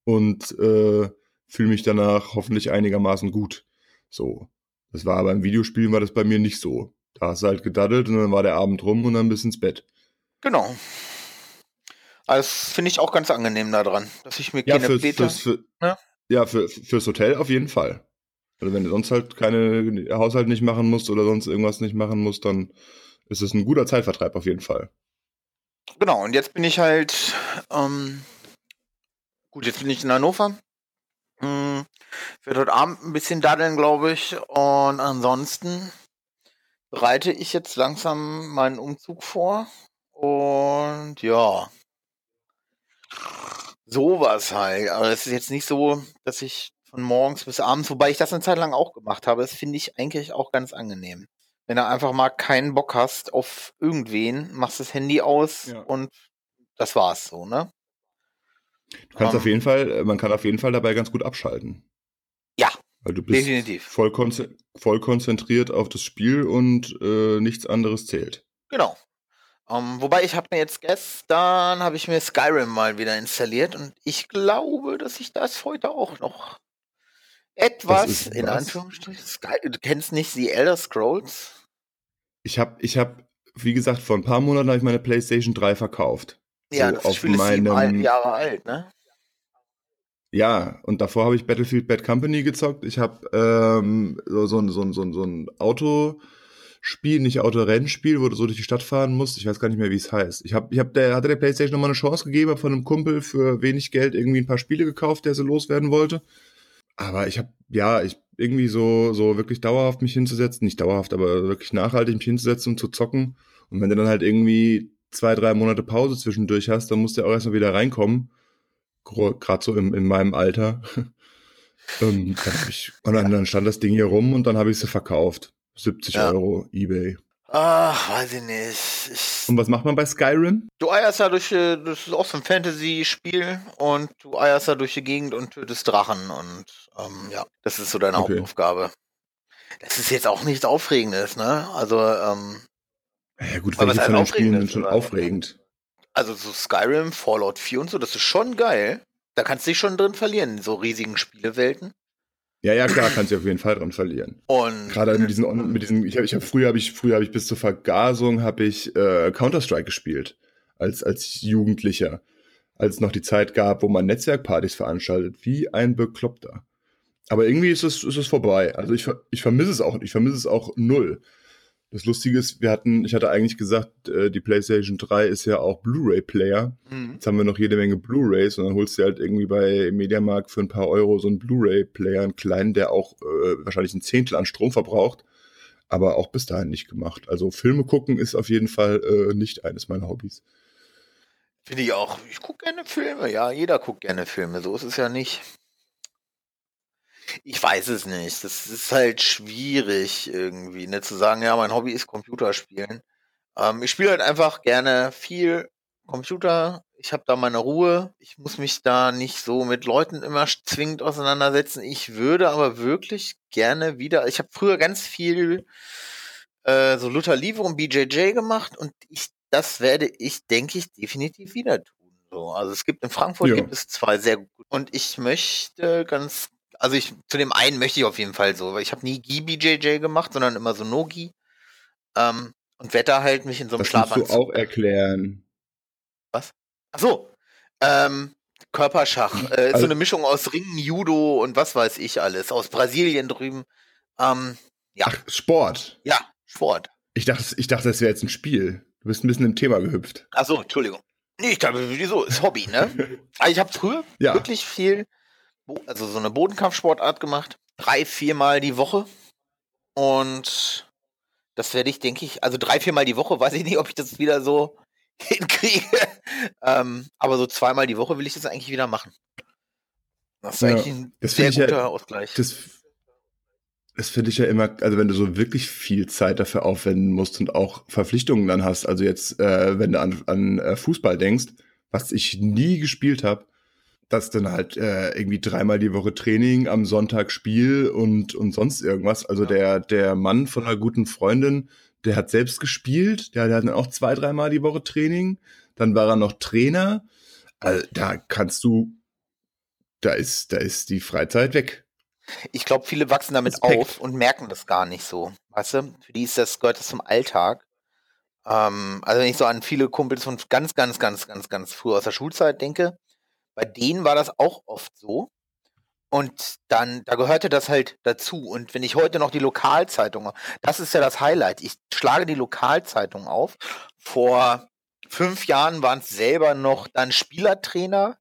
und äh, fühle mich danach hoffentlich einigermaßen gut. So. Das war aber im Videospielen war das bei mir nicht so. Da hast du halt gedaddelt und dann war der Abend rum und dann bis ins Bett. genau. Also finde ich auch ganz angenehm daran, dass ich mir Ja, keine fürs, Beta... fürs, für, Ja. ja, für, fürs Hotel auf jeden Fall. Also wenn du sonst halt keine Haushalt nicht machen musst oder sonst irgendwas nicht machen musst, dann ist es ein guter Zeitvertreib auf jeden Fall. Genau, und jetzt bin ich halt, ähm, gut, jetzt bin ich in Hannover. Hm, ich werde heute Abend ein bisschen daddeln, glaube ich. Und ansonsten bereite ich jetzt langsam meinen Umzug vor. Und ja, sowas halt. Aber es ist jetzt nicht so, dass ich von morgens bis abends, wobei ich das eine Zeit lang auch gemacht habe, das finde ich eigentlich auch ganz angenehm. Wenn du einfach mal keinen Bock hast auf irgendwen, machst das Handy aus Ja. und das war's so, ne? Du kannst Ähm. auf jeden Fall, man kann auf jeden Fall dabei ganz gut abschalten. Ja, Weil du bist definitiv. voll, konze voll konzentriert auf das Spiel und äh, nichts anderes zählt. Genau. Ähm, wobei ich habe mir jetzt gestern habe ich mir Skyrim mal wieder installiert und ich glaube, dass ich das heute auch noch etwas in? Anführungsstrichen. Sky du kennst nicht die Elder Scrolls? Ich habe, ich habe, wie gesagt, vor ein paar Monaten habe ich meine PlayStation 3 verkauft. Ja, So, das Spiel ist sieben meinem- Jahre alt, ne? Ja, und davor habe ich Battlefield Bad Company gezockt. Ich habe ähm, so, so, ein- so, so, so ein Autospiel, nicht Autorennspiel, wo du so durch die Stadt fahren musst. Ich weiß gar nicht mehr, wie es heißt. Ich, hab, ich hab der, hatte der PlayStation nochmal eine Chance gegeben, hab von einem Kumpel für wenig Geld irgendwie ein paar Spiele gekauft, der sie loswerden wollte. Aber ich habe, ja, ich irgendwie so, so wirklich dauerhaft mich hinzusetzen, nicht dauerhaft, aber wirklich nachhaltig mich hinzusetzen und zu zocken. Und wenn du dann halt irgendwie zwei, drei Monate Pause zwischendurch hast, dann musst du ja auch erstmal wieder reinkommen. Gerade so in, in meinem Alter. [LAUGHS] ähm, ich, und dann, dann stand das Ding hier rum und dann habe ich sie verkauft. 70 Ja. Euro Ebay. Ach, weiß ich nicht. Ich, Und was macht man bei Skyrim? du eierst da durch, äh, das ist auch so ein Fantasy-Spiel und du eierst da durch die Gegend und tötest Drachen und ähm, ja, das ist so deine Okay. Hauptaufgabe. Das ist jetzt auch nichts Aufregendes, ne? Also, ähm, Ja gut, was welche halt von den Spielen sind schon aufregend? also so Skyrim, Fallout 4 und so, das ist schon geil. Da kannst du dich schon drin verlieren, in so riesigen Spielewelten. Ja, ja, klar, kannst du auf jeden Fall dran verlieren. Und Gerade mit diesen, On- mit diesen, ich habe, ich hab, früher habe ich, früher habe ich bis zur Vergasung habe ich äh, Counter Strike gespielt als als Jugendlicher, als es noch die Zeit gab, wo man Netzwerkpartys veranstaltet, wie ein Bekloppter. Aber irgendwie ist es ist es vorbei. Also ich ich vermisse es auch, ich vermisse es auch null. Das Lustige ist, wir hatten, ich hatte eigentlich gesagt, äh, die PlayStation 3 ist ja auch Blu-ray-Player. Mhm. Jetzt haben wir noch jede Menge Blu-rays und dann holst du halt irgendwie bei Mediamarkt für ein paar Euro so einen Blu-ray-Player, einen kleinen, der auch äh, wahrscheinlich ein Zehntel an Strom verbraucht, aber auch bis dahin nicht gemacht. Also Filme gucken ist auf jeden Fall äh, nicht eines meiner Hobbys. Finde ich auch. Ich gucke gerne Filme. Ja, jeder guckt gerne Filme. So ist es ja nicht. Ich weiß es nicht. Das ist halt schwierig irgendwie, ne, zu sagen, ja, mein Hobby ist Computerspielen. Ähm, ich spiele halt einfach gerne viel Computer. Ich habe da meine Ruhe. Ich muss mich da nicht so mit Leuten immer zwingend auseinandersetzen. Ich würde aber wirklich gerne wieder. Ich habe früher ganz viel äh, so Luther Livre und BJJ gemacht und ich, das werde ich, denke ich, definitiv wieder tun. So, also es gibt in Frankfurt Ja. gibt es zwei sehr gut und ich möchte ganz, also ich zu dem einen möchte ich auf jeden Fall so, weil ich habe nie Gi BJJ gemacht, sondern immer so Nogi ähm, und da halt mich in so einem Das musst du Schlafanzug. auch erklären. Ach so, ähm, Körperschach, äh, ist so Also- eine Mischung aus Ringen, Judo und was weiß ich alles, aus Brasilien drüben. Ähm, ja, Ach, Sport. ja, Sport. Ich dachte, ich dachte, das wäre jetzt ein Spiel. Du bist ein bisschen im Thema gehüpft. Ach so, Entschuldigung. Nee, ich dachte, wieso? Ist Hobby, ne? [LAUGHS] Also ich habe früher Ja. wirklich viel, also so eine Bodenkampfsportart gemacht. Drei, viermal die Woche. Und das werde ich, denke ich, also drei, viermal die Woche, weiß ich nicht, ob ich das wieder so [LAUGHS] hinkriege. ähm, aber so zweimal die Woche will ich das eigentlich wieder machen. Das ist Ja, eigentlich ein sehr finde ich ja- guter Ausgleich. Das, das finde ich ja immer, also wenn du so wirklich viel Zeit dafür aufwenden musst und auch Verpflichtungen dann hast, also jetzt, äh, wenn du an, an äh, Fußball denkst, was ich nie gespielt habe, dass dann halt äh, irgendwie dreimal die Woche Training, am Sonntag Spiel und, und sonst irgendwas. Also Ja. der, der Mann von einer guten Freundin, der hat selbst gespielt, der, der hat dann auch zwei, dreimal die Woche Training, dann war er noch Trainer. Also da kannst du, da ist, da ist die Freizeit weg. Ich glaube, viele wachsen damit Respekt. auf und merken das gar nicht so. Weißt du? Für die ist das, gehört das zum Alltag. Ähm, also wenn ich so an viele Kumpels von ganz, ganz, ganz, ganz, ganz früh aus der Schulzeit denke, bei denen war das auch oft so. Und dann, da gehörte das halt dazu. Und wenn ich heute noch die Lokalzeitung, das ist ja das Highlight. Ich schlage die Lokalzeitung auf. Vor fünf Jahren waren es selber noch dann Spielertrainer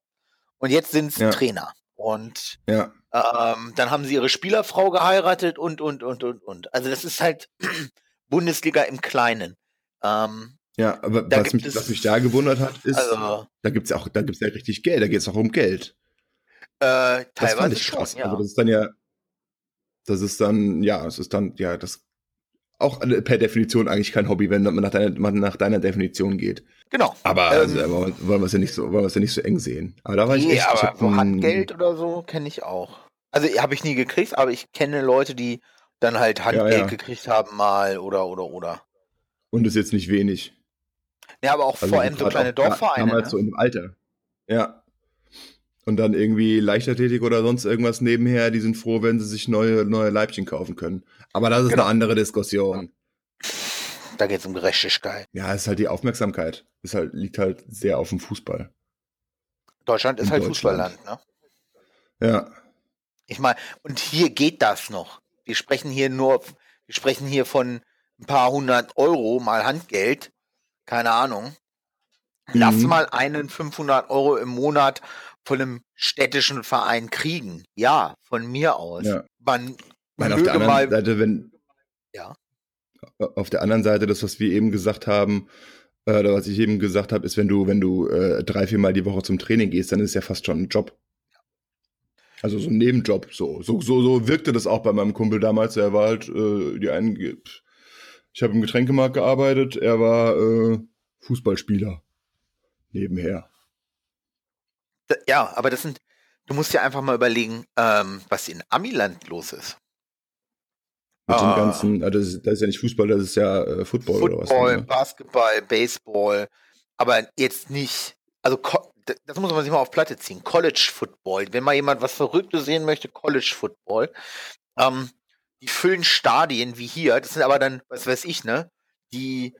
und jetzt sind es Ja. Trainer. Und Ja. ähm, dann haben sie ihre Spielerfrau geheiratet und, und, und, und, und. Also das ist halt [CLEARS THROAT] Bundesliga im Kleinen. Ähm, Ja, aber Da was gibt mich, es- was mich da gewundert hat, ist, also da gibt's auch, da gibt's ja richtig Geld, da geht's auch um Geld. äh, Das teilweise fand ich schon, krass. ja. Also das ist dann ja, das ist dann, ja, es ist dann, ja, das auch per Definition eigentlich kein Hobby, wenn man nach deiner, man nach deiner Definition geht. genau. Aber Ähm, also, wollen wir- es ja nicht so, wollen wir es ja nicht so eng sehen. Aber da war ich Nee, echt, ich aber hab so Handgeld oder so kenne ich auch. Also habe ich nie gekriegt, aber ich kenne Leute, die dann halt Handgeld ja. gekriegt haben mal oder oder oder. Und ist jetzt nicht wenig. Ja, aber auch Also vor allem so kleine Dorfvereine. Damals Ne? so in dem Alter. Ja. Und dann irgendwie Leichtathletik oder sonst irgendwas nebenher, die sind froh, wenn sie sich neue, neue Leibchen kaufen können. Aber das ist Genau. eine andere Diskussion. Da geht es um Gerechtigkeit. Ja, ist halt die Aufmerksamkeit. Ist halt, liegt halt sehr auf dem Fußball. Deutschland ist In halt Deutschland. Fußballland, ne? Ja. Ich meine, und hier geht das noch. Wir sprechen hier nur, wir sprechen hier von ein paar hundert Euro mal Handgeld. Keine Ahnung. Lass Mhm. mal einen 500 Euro im Monat von einem städtischen Verein kriegen. Ja, von mir aus. Ja. Man meine, auf der anderen mal, Seite, wenn. Ja. Auf der anderen Seite, das, was wir eben gesagt haben, äh, oder was ich eben gesagt habe, ist, wenn du, wenn du äh, drei, viermal die Woche zum Training gehst, dann ist es ja fast schon ein Job. Also so ein Nebenjob. So, so, so, so wirkte das auch bei meinem Kumpel damals. Er war halt, äh, die einen, ich habe im Getränkemarkt gearbeitet, er war äh, Fußballspieler. Nebenher. Ja, aber das sind, du musst dir einfach mal überlegen, ähm, was in Amiland los ist. Mit Ah. dem ganzen, also das, ist, das ist ja nicht Fußball, das ist ja äh, Football, oder was. Football? Basketball, Baseball, aber jetzt nicht, also das muss man sich mal auf Platte ziehen. College Football, wenn mal jemand was Verrücktes sehen möchte, College Football, ähm, die füllen Stadien wie hier, das sind aber dann, was weiß ich, ne, die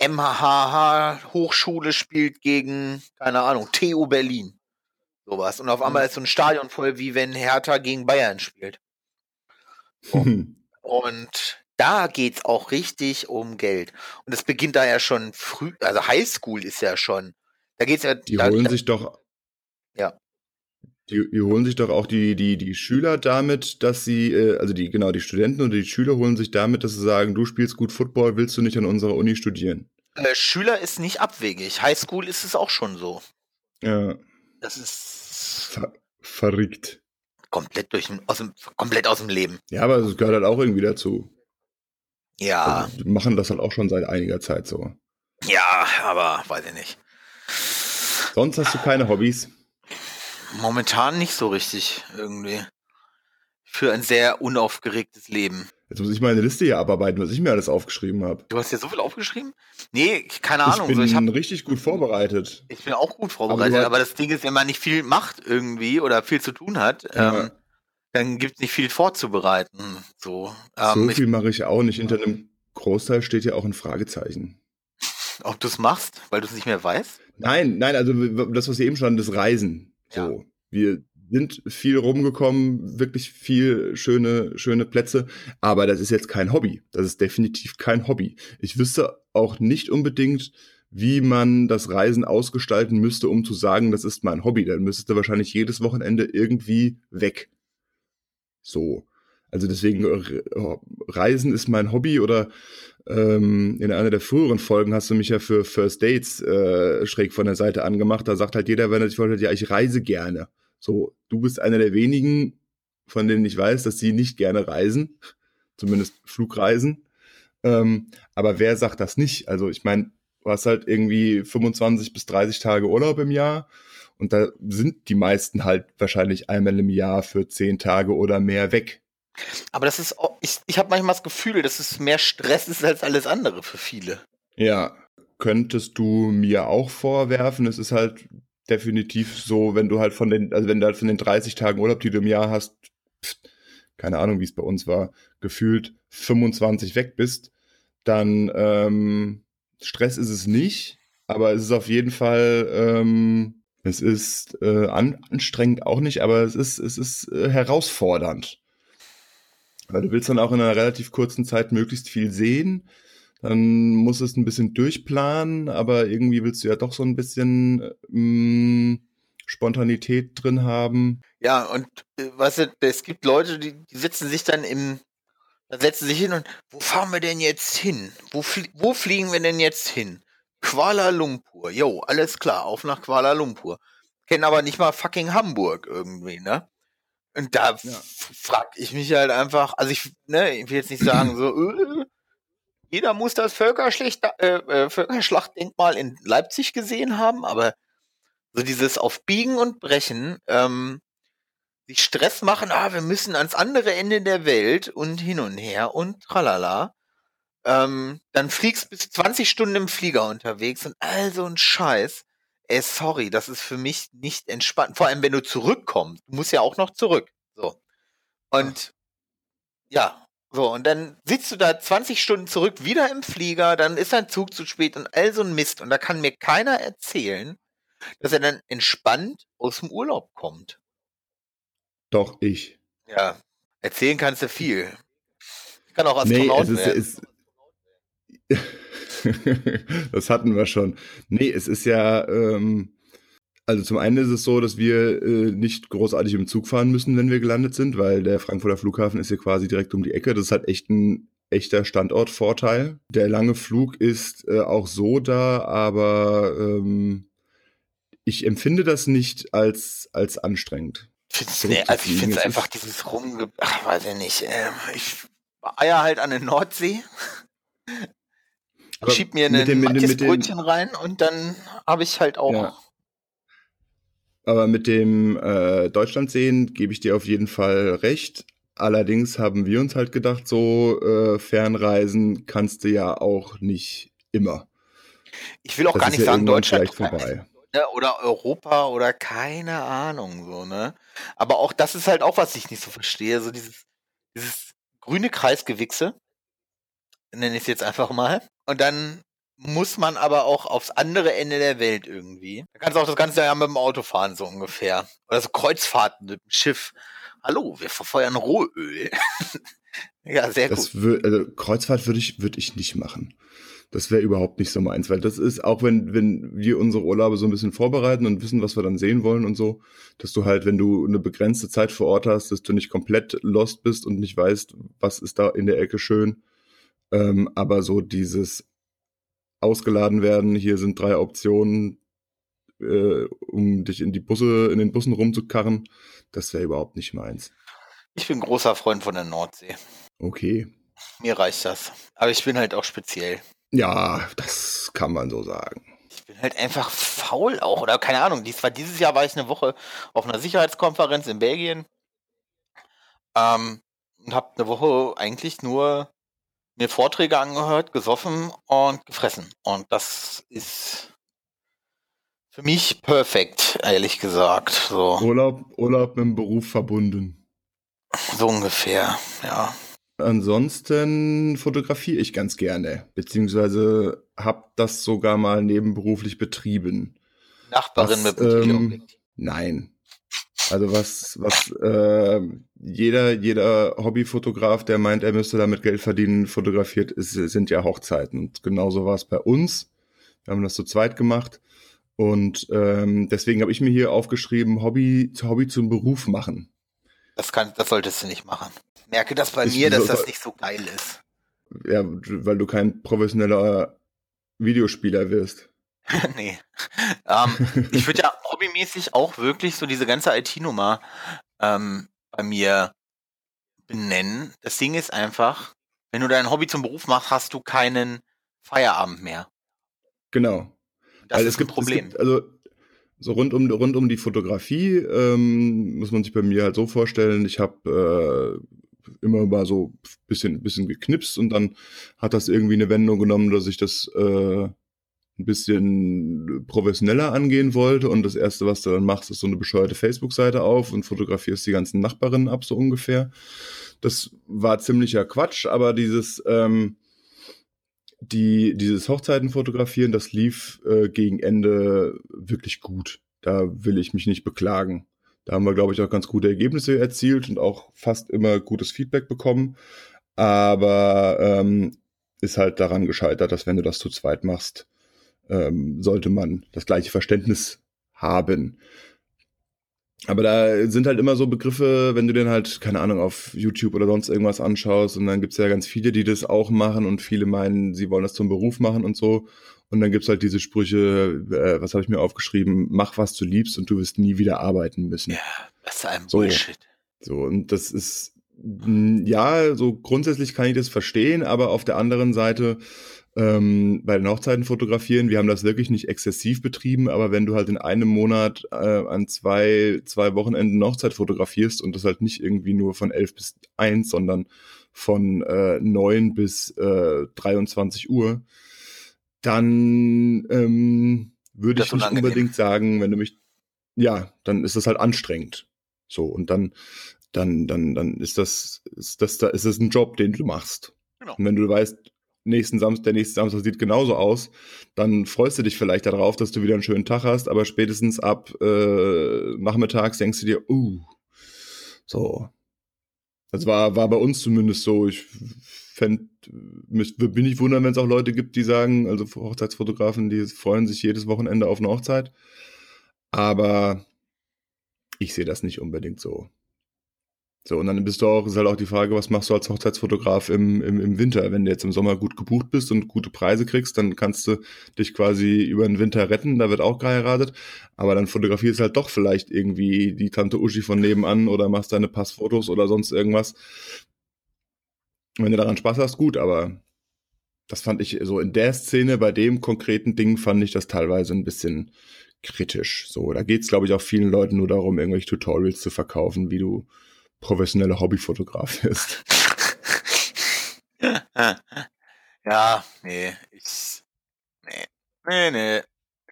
MHH Hochschule spielt gegen, keine Ahnung, TU Berlin. Sowas. Und auf Mhm. einmal ist so ein Stadion voll, wie wenn Hertha gegen Bayern spielt. So. [LAUGHS] Und da geht's auch richtig um Geld. Und es beginnt da ja schon früh, also Highschool ist ja schon. Da geht's ja. Die da, holen da, sich doch. Ja. Die, die holen sich doch auch die, die, die Schüler damit, dass sie, äh, also die, genau, die Studenten und die Schüler holen sich damit, dass sie sagen, du spielst gut Football, willst du nicht an unserer Uni studieren? Äh, Schüler ist nicht abwegig. Highschool ist es auch schon so. Ja. Das ist Ver verrückt. komplett durch aus dem, komplett aus dem Leben. Ja, aber es gehört halt auch irgendwie dazu. Ja, Also, die machen das halt auch schon seit einiger Zeit so. ja, aber weiß ich nicht. Sonst hast du keine Hobbys. Momentan nicht so richtig irgendwie. Für ein sehr unaufgeregtes Leben. Jetzt muss ich meine Liste hier abarbeiten, was ich mir alles aufgeschrieben habe. Du hast ja so viel aufgeschrieben? Nee, keine Ich Ahnung. bin so, ich, richtig gut vorbereitet. ich bin auch gut vorbereitet, Aber aber, das Ding ist, wenn man nicht viel macht irgendwie oder viel zu tun hat, Ja. ähm, dann gibt es nicht viel vorzubereiten. So, so ähm, ich, viel mache ich auch nicht. Hinter einem Großteil steht ja auch ein Fragezeichen. ob du es machst, weil du es nicht mehr weißt. Nein, nein, also das, was hier eben stand, das Reisen. So. Wir sind viel rumgekommen, wirklich viel schöne, schöne Plätze, aber das ist jetzt kein Hobby. Das ist definitiv kein Hobby. Ich wüsste auch nicht unbedingt, wie man das Reisen ausgestalten müsste, um zu sagen, das ist mein Hobby. Dann müsstest du wahrscheinlich jedes Wochenende irgendwie weg. So. Also deswegen, äh, Reisen ist mein Hobby oder ähm, in einer der früheren Folgen hast du mich ja für First Dates äh, schräg von der Seite angemacht. Da sagt halt jeder, wenn er sich vorstellt, ja, ich reise gerne. So, du bist einer der wenigen, von denen ich weiß, dass sie nicht gerne reisen. Zumindest Flugreisen. Ähm, aber wer sagt das nicht? Also ich meine, du hast halt irgendwie 25 bis 30 Tage Urlaub im Jahr. Und da sind die meisten halt wahrscheinlich einmal im Jahr für 10 Tage oder mehr weg. Aber das ist, ich, ich habe manchmal das Gefühl, dass es mehr Stress ist als alles andere für viele. Ja, könntest du mir auch vorwerfen. Es ist halt definitiv so, wenn du halt von den, also wenn du halt von den 30 Tagen Urlaub, die du im Jahr hast, pff, keine Ahnung, wie es bei uns war, gefühlt 25 weg bist, dann ähm, Stress ist es nicht, aber es ist auf jeden Fall, ähm, es ist äh, an, anstrengend auch nicht, aber es ist, es ist äh, herausfordernd. Weil du willst dann auch in einer relativ kurzen Zeit möglichst viel sehen. Dann musst du es ein bisschen durchplanen, aber irgendwie willst du ja doch so ein bisschen ähm, Spontanität drin haben. Ja, und äh, weißt du, es gibt Leute, die, die setzen sich dann im, da setzen sich hin und wo fahren wir denn jetzt hin? Wo, flie wo fliegen wir denn jetzt hin? Kuala Lumpur. Jo, alles klar, auf nach Kuala Lumpur. Kennen aber nicht mal fucking Hamburg irgendwie, ne? Und da Ja. frag ich mich halt einfach, also ich, ne, ich will jetzt nicht sagen, so, äh, jeder muss das Völkerschlacht, äh, äh, Völkerschlachtdenkmal in Leipzig gesehen haben, aber so dieses auf Biegen und Brechen, ähm, sich Stress machen, ah, wir müssen ans andere Ende der Welt und hin und her und tralala. Ähm, dann fliegst bis 20 Stunden im Flieger unterwegs und all so ein Scheiß. Ey, sorry, das ist für mich nicht entspannt. Vor allem, wenn du zurückkommst. Du musst ja auch noch zurück. So. Und ja, so, und dann sitzt du da 20 Stunden zurück, wieder im Flieger, dann ist dein Zug zu spät und all so ein Mist. Und da kann mir keiner erzählen, dass er dann entspannt aus dem Urlaub kommt. Doch, ich. Ja, erzählen kannst du viel. Ich kann auch Nee, Astronaut es ist, werden. es [LAUGHS] das hatten wir schon. Nee, es ist ja, ähm, also zum einen ist es so, dass wir äh, nicht großartig im Zug fahren müssen, wenn wir gelandet sind, weil der Frankfurter Flughafen ist hier quasi direkt um die Ecke. Das ist halt echt ein echter Standortvorteil. Der lange Flug ist äh, auch so da, aber ähm, ich empfinde das nicht als, als anstrengend. Find's, nee, also ich finde Es einfach dieses Rumge... Ach, weiß ich nicht. Ähm, ich eier halt an der Nordsee, Aber schieb mir ein dem- Brötchen rein und dann habe ich halt auch... Ja. Aber mit dem äh, Deutschland sehen gebe ich dir auf jeden Fall recht. Allerdings haben wir uns halt gedacht, so äh, Fernreisen kannst du ja auch nicht immer. Ich will auch Das gar nicht ja sagen Deutschland vorbei. ne, oder Europa oder keine Ahnung so, ne? Aber auch das ist halt auch, was ich nicht so verstehe. So dieses, dieses grüne Kreisgewichse, nenne ich es jetzt einfach mal. Und dann muss man aber auch aufs andere Ende der Welt irgendwie. Da kannst du auch das ganze Jahr mit dem Auto fahren, so ungefähr. Oder so Kreuzfahrten mit dem Schiff. Hallo, wir verfeuern Rohöl. [LAUGHS] ja, sehr gut. Das wür also Kreuzfahrt würde ich, würde ich nicht machen. Das wäre überhaupt nicht so meins, weil das ist, auch wenn, wenn wir unsere Urlaube so ein bisschen vorbereiten und wissen, was wir dann sehen wollen und so, dass du halt, wenn du eine begrenzte Zeit vor Ort hast, dass du nicht komplett lost bist und nicht weißt, was ist da in der Ecke schön. Ähm, aber so dieses ausgeladen werden, hier sind drei Optionen, äh, um dich in die Busse, in den Bussen rumzukarren, das wäre überhaupt nicht meins. Ich bin großer Freund von der Nordsee. Okay. Mir reicht das. Aber ich bin halt auch speziell. Ja, das kann man so sagen. Ich bin halt einfach faul auch, oder keine Ahnung. Dies war dieses Jahr war ich eine Woche auf einer Sicherheitskonferenz in Belgien. Ähm, und habe eine Woche eigentlich nur mir Vorträge angehört, gesoffen und gefressen. Und das ist für mich perfekt, ehrlich gesagt. So. Urlaub, Urlaub mit dem Beruf verbunden. So ungefähr, ja. Ansonsten fotografiere ich ganz gerne, beziehungsweise habe das sogar mal nebenberuflich betrieben. Nachbarin was, mit ähm, Nein. Also was, was äh, jeder, jeder Hobbyfotograf, der meint, er müsste damit Geld verdienen, fotografiert, ist, sind ja Hochzeiten. Und genauso war es bei uns. Wir haben das zu zweit gemacht. Und ähm, deswegen habe ich mir hier aufgeschrieben, Hobby, Hobby zum Beruf machen. Das, kann, das solltest du nicht machen. Merke das bei ich, mir, dass das nicht so geil ist. Ja, weil du kein professioneller Videospieler wirst. [LAUGHS] nee. Ähm, ich würde ja hobbymäßig auch wirklich so diese ganze IT-Nummer ähm, bei mir benennen. Das Ding ist einfach, wenn du dein Hobby zum Beruf machst, hast du keinen Feierabend mehr. Genau. Das Weil ist es gibt, ein Problem. Gibt, also so rund um, rund um die Fotografie ähm, muss man sich bei mir halt so vorstellen, ich habe äh, immer mal so ein bisschen, bisschen geknipst und dann hat das irgendwie eine Wendung genommen, dass ich das äh, ein bisschen professioneller angehen wollte und das erste, was du dann machst, ist so eine bescheuerte Facebook-Seite auf und fotografierst die ganzen Nachbarinnen ab, so ungefähr. Das war ziemlicher Quatsch, aber dieses, ähm, die, dieses Hochzeiten fotografieren, das lief äh, gegen Ende wirklich gut. Da will ich mich nicht beklagen. Da haben wir, glaube ich, auch ganz gute Ergebnisse erzielt und auch fast immer gutes Feedback bekommen. Aber ähm, ist halt daran gescheitert, dass wenn du das zu zweit machst, ähm, sollte man das gleiche Verständnis haben. Aber da sind halt immer so Begriffe, wenn du den halt, keine Ahnung, auf YouTube oder sonst irgendwas anschaust und dann gibt's ja ganz viele, die das auch machen und viele meinen, sie wollen das zum Beruf machen und so. Und dann gibt's halt diese Sprüche, äh, was habe ich mir aufgeschrieben, mach was du liebst und du wirst nie wieder arbeiten müssen. Ja, das ist ein Bullshit. So, und das ist, ja, so grundsätzlich kann ich das verstehen, aber auf der anderen Seite ähm, bei den Hochzeiten fotografieren. Wir haben das wirklich nicht exzessiv betrieben, aber wenn du halt in einem Monat äh, an zwei, zwei Wochenenden Hochzeit fotografierst und das halt nicht irgendwie nur von elf bis eins, sondern von äh, neun bis äh, 23 Uhr, dann ähm, würde ich nicht unbedingt sagen, wenn du mich, ja, dann ist das halt anstrengend. So, und dann, dann, dann, dann ist das, ist das, da ist das ein Job, den du machst. Genau. Und wenn du weißt, nächsten Samstag, der nächste Samstag sieht genauso aus, dann freust du dich vielleicht darauf, dass du wieder einen schönen Tag hast, aber spätestens ab äh, nachmittags denkst du dir, uh, so. Das war, war bei uns zumindest so. Ich fände, bin ich wundern, wenn es auch Leute gibt, die sagen, also Hochzeitsfotografen, die freuen sich jedes Wochenende auf eine Hochzeit. Aber ich sehe das nicht unbedingt so. So, und dann bist du auch, ist halt auch die Frage, was machst du als Hochzeitsfotograf im, im, im Winter? Wenn du jetzt im Sommer gut gebucht bist und gute Preise kriegst, dann kannst du dich quasi über den Winter retten, da wird auch geheiratet. Aber dann fotografierst du halt doch vielleicht irgendwie die Tante Uschi von nebenan oder machst deine Passfotos oder sonst irgendwas. Wenn du daran Spaß hast, gut, aber das fand ich so in der Szene, bei dem konkreten Ding fand ich das teilweise ein bisschen kritisch. So, da geht's, glaube ich, auch vielen Leuten nur darum, irgendwelche Tutorials zu verkaufen, wie du professioneller Hobbyfotograf [LAUGHS] ist. [LAUGHS] ja, nee, ich, nee, nee, nee,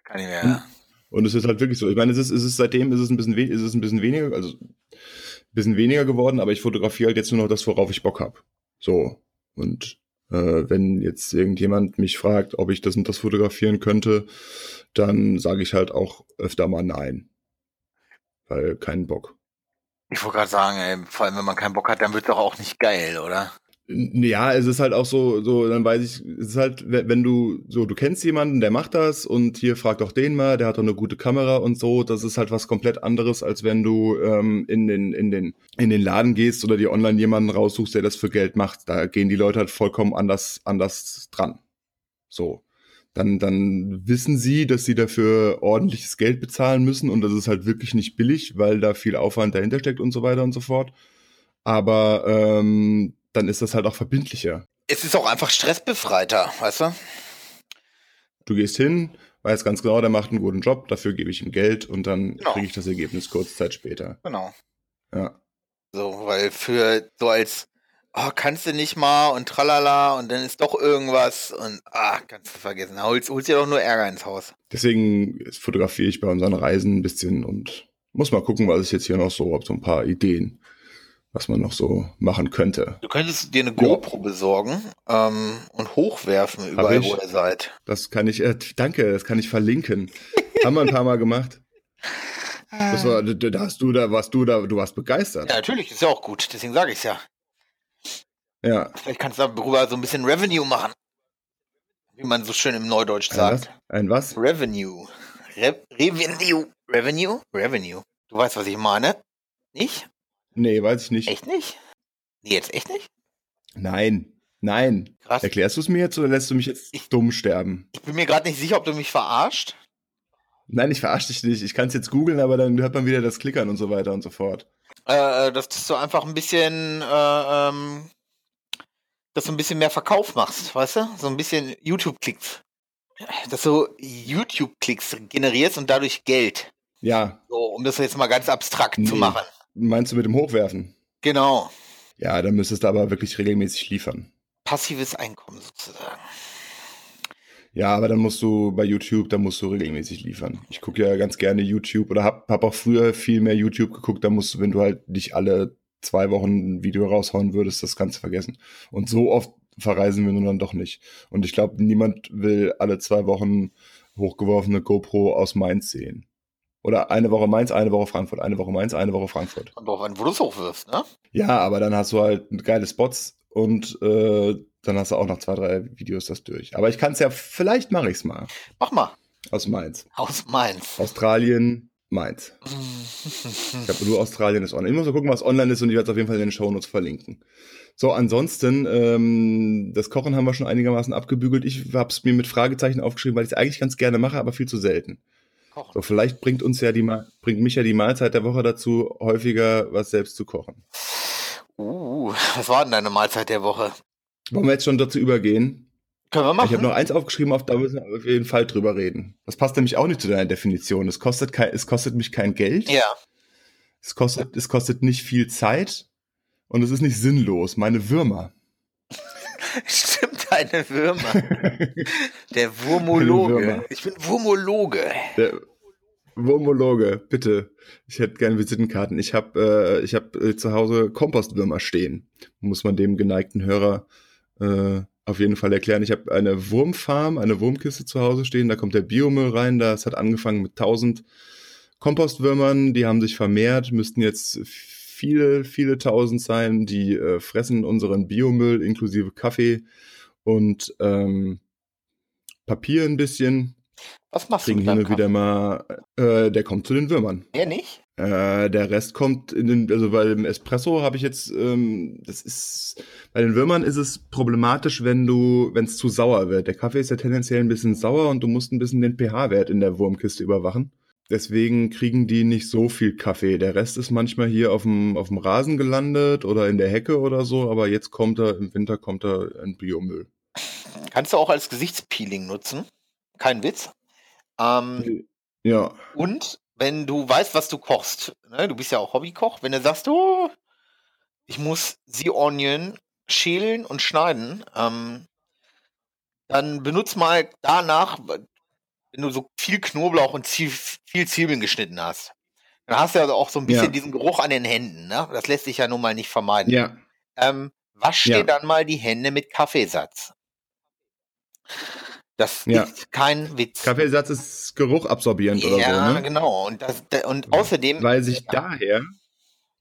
kann ich mehr. Und es ist halt wirklich so. Ich meine, es ist, es ist seitdem ist es ein bisschen, ist es ein bisschen weniger, also ein bisschen weniger geworden, aber ich fotografiere halt jetzt nur noch das, worauf ich Bock habe. So. Und äh, wenn jetzt irgendjemand mich fragt, ob ich das und das fotografieren könnte, dann sage ich halt auch öfter mal nein. Weil keinen Bock. Ich wollte gerade sagen, ey, vor allem wenn man keinen Bock hat, dann wird doch auch nicht geil, oder? Ja, es ist halt auch so, so, dann weiß ich, es ist halt, wenn du, so, du kennst jemanden, der macht das und hier fragt doch den mal, der hat doch eine gute Kamera und so, das ist halt was komplett anderes, als wenn du ähm, in den, in den, in den Laden gehst oder dir online jemanden raussuchst, der das für Geld macht. Da gehen die Leute halt vollkommen anders, anders dran. So. Dann, dann wissen sie, dass sie dafür ordentliches Geld bezahlen müssen und das ist halt wirklich nicht billig, weil da viel Aufwand dahinter steckt und so weiter und so fort. Aber ähm, dann ist das halt auch verbindlicher. Es ist auch einfach stressbefreiter, weißt du? Du gehst hin, weißt ganz genau, der macht einen guten Job, dafür gebe ich ihm Geld und dann Genau. kriege ich das Ergebnis kurz Zeit später. Genau. Ja. So, weil für so als, oh, kannst du nicht mal und tralala und dann ist doch irgendwas und ah, kannst du vergessen. Holst, holst dir doch nur Ärger ins Haus. Deswegen fotografiere ich bei unseren Reisen ein bisschen und muss mal gucken, was ich jetzt hier noch so habe, so ein paar Ideen, was man noch so machen könnte. Du könntest dir eine GoPro besorgen ähm, und hochwerfen überall, ich. wo ihr seid. Das kann ich, äh, danke, das kann ich verlinken. [LAUGHS] Haben wir ein paar Mal gemacht. Das war, da da hast du da, warst du da, du warst begeistert. Ja, natürlich, ist ja auch gut, deswegen sage ich ja. Ja. Vielleicht kannst du darüber so ein bisschen Revenue machen. Wie man so schön im Neudeutsch Ein was? sagt. Ein was? Revenue. Re Revenue. Revenue? Revenue. Du weißt, was ich meine? Nicht? Nee, weiß ich nicht. Echt nicht? Nee, jetzt echt nicht? Nein. Nein. Krass. Erklärst du es mir jetzt oder lässt du mich jetzt dumm sterben? Ich bin mir gerade nicht sicher, ob du mich verarscht. Nein, ich verarsche dich nicht. Ich kann es jetzt googeln, aber dann hört man wieder das Klickern und so weiter und so fort. Äh, dass du so einfach ein bisschen, äh, ähm, dass du ein bisschen mehr Verkauf machst, weißt du? So ein bisschen YouTube-Klicks. Dass du YouTube-Klicks generierst und dadurch Geld. Ja, So, um das jetzt mal ganz abstrakt zu Nee. machen. meinst du mit dem Hochwerfen? Genau. Ja, dann müsstest du aber wirklich regelmäßig liefern. Passives Einkommen sozusagen. Ja, aber dann musst du bei YouTube, da musst du regelmäßig liefern. Ich gucke ja ganz gerne YouTube oder hab, hab auch früher viel mehr YouTube geguckt. Da musst du, wenn du halt nicht alle zwei Wochen ein Video raushauen würdest, das kannst du vergessen. Und so oft verreisen wir nun dann doch nicht. Und ich glaube, niemand will alle zwei Wochen hochgeworfene GoPro aus Mainz sehen. Oder eine Woche Mainz, eine Woche Frankfurt, eine Woche Mainz, eine Woche Frankfurt. Und auch wo du es hochwirfst, ne? Ja, aber dann hast du halt geile Spots und äh, dann hast du auch noch zwei, drei Videos das durch. Aber ich kann es ja, vielleicht mache ich es mal. Mach mal. Aus Mainz. Aus Mainz. Australien, Mainz. Ich habe nur Australien ist online. Ich muss mal gucken, was online ist und ich werde es auf jeden Fall in den Shownotes verlinken. So, ansonsten, ähm, das Kochen haben wir schon einigermaßen abgebügelt. Ich habe es mir mit Fragezeichen aufgeschrieben, weil ich es eigentlich ganz gerne mache, aber viel zu selten. Kochen. So, vielleicht bringt uns ja die bringt mich ja die Mahlzeit der Woche dazu, häufiger was selbst zu kochen. Uh, was war denn deine Mahlzeit der Woche? Wollen wir jetzt schon dazu übergehen? Können wir Ich machen. habe noch eins aufgeschrieben, auf da müssen wir auf jeden Fall drüber reden. Das passt nämlich auch nicht zu deiner Definition. Es kostet kein, es kostet mich kein Geld. ja. Es kostet, es kostet nicht viel Zeit und es ist nicht sinnlos. Meine Würmer. [LAUGHS] Stimmt, deine Würmer. [LAUGHS] Der Wurmologe. Würmer. Ich bin Wurmologe. Der Wurmologe, bitte. Ich hätte gerne Visitenkarten. Ich habe äh, ich hab, äh, zu Hause Kompostwürmer stehen. Muss man dem geneigten Hörer äh, auf jeden Fall erklären. Ich habe eine Wurmfarm, eine Wurmkiste zu Hause stehen. Da kommt der Biomüll rein. Das hat angefangen mit 1000 Kompostwürmern. Die haben sich vermehrt, müssten jetzt viele, viele tausend sein. Die äh, fressen unseren Biomüll inklusive Kaffee und ähm, Papier ein bisschen. Was machst du mit deinem wieder mal, äh, der kommt zu den Würmern. Ja, nicht? Äh, der Rest kommt in den, also bei dem Espresso habe ich jetzt, ähm, das ist, bei den Würmern ist es problematisch, wenn du, wenn es zu sauer wird. Der Kaffee ist ja tendenziell ein bisschen sauer und du musst ein bisschen den pH-Wert in der Wurmkiste überwachen. Deswegen kriegen die nicht so viel Kaffee. Der Rest ist manchmal hier auf dem, auf dem Rasen gelandet oder in der Hecke oder so, aber jetzt kommt er, im Winter kommt er in Biomüll. Kannst du auch als Gesichtspeeling nutzen. Kein Witz. Ähm, Ja, und wenn du weißt, was du kochst, ne, du bist ja auch Hobbykoch, wenn du sagst, oh, ich muss The Onion schälen und schneiden, ähm, dann benutz mal danach, wenn du so viel Knoblauch und viel, viel Zwiebeln geschnitten hast. Dann hast du ja auch so ein bisschen Ja. diesen Geruch an den Händen, ne? Das lässt sich ja nun mal nicht vermeiden. ja, Ähm, wasch Ja. dir dann mal die Hände mit Kaffeesatz. Das Ja. ist kein Witz. Kaffeesatz ist geruchabsorbierend oder ja, so, ne? genau. Und, das, da- und außerdem. Weil sich Ja. daher,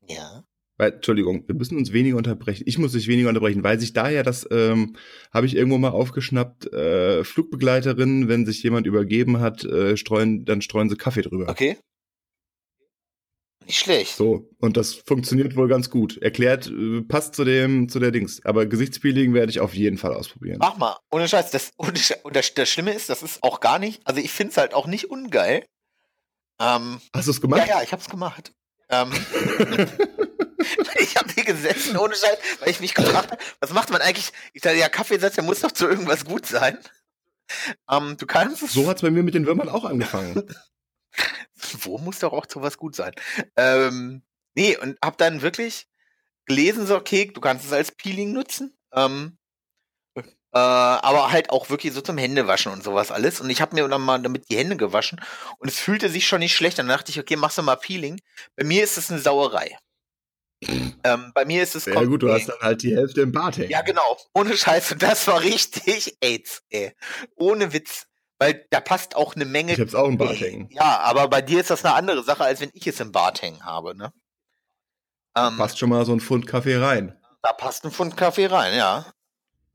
Ja. weil, Entschuldigung, wir müssen uns weniger unterbrechen. Ich muss dich weniger unterbrechen, weil sich daher, das ähm, habe ich irgendwo mal aufgeschnappt, äh, Flugbegleiterinnen, wenn sich jemand übergeben hat, äh, streuen, dann streuen sie Kaffee drüber. Okay. Nicht schlecht. So, und das funktioniert wohl ganz gut. Erklärt, äh, passt zu dem, zu der Dings. Aber Gesichtspeeling werde ich auf jeden Fall ausprobieren. Mach mal. Ohne Scheiß. Das, [LAUGHS] ohne Scheiß. Und das, das Schlimme ist, das ist auch gar nicht, also ich finde es halt auch nicht ungeil. Ähm, Hast du es gemacht? Ja, ja, ich habe es gemacht. Ähm, [LAUGHS] [LAUGHS] ich habe hier gesessen, ohne Scheiß, weil ich mich gefragt habe, was macht man eigentlich? Ich dachte, ja, Kaffeesatz, der muss doch zu irgendwas gut sein. Ähm, du kannst es. So hat es bei mir mit den Würmern auch angefangen. Wo muss doch auch zu was gut sein? Ähm, nee, und hab dann wirklich gelesen, so, okay, du kannst es als Peeling nutzen. Ähm, äh, aber halt auch wirklich so zum Händewaschen und sowas alles. Und ich habe mir dann mal damit die Hände gewaschen und es fühlte sich schon nicht schlecht. Dann dachte ich, okay, machst du mal Peeling. Bei mir ist es eine Sauerei. ähm, bei mir ist es. Ja gut, du hast dann halt die Hälfte im Bart hängen. Ja, genau. Ohne Scheiße. Das war richtig AIDS, ey. Ohne Witz. Weil da passt auch eine Menge. Ich hab's auch im Bart hängen. Ja, aber bei dir ist das eine andere Sache, als wenn ich es im Bart hängen habe, ne? Ähm, passt schon mal so ein Pfund Kaffee rein. Da passt ein Pfund Kaffee rein, ja.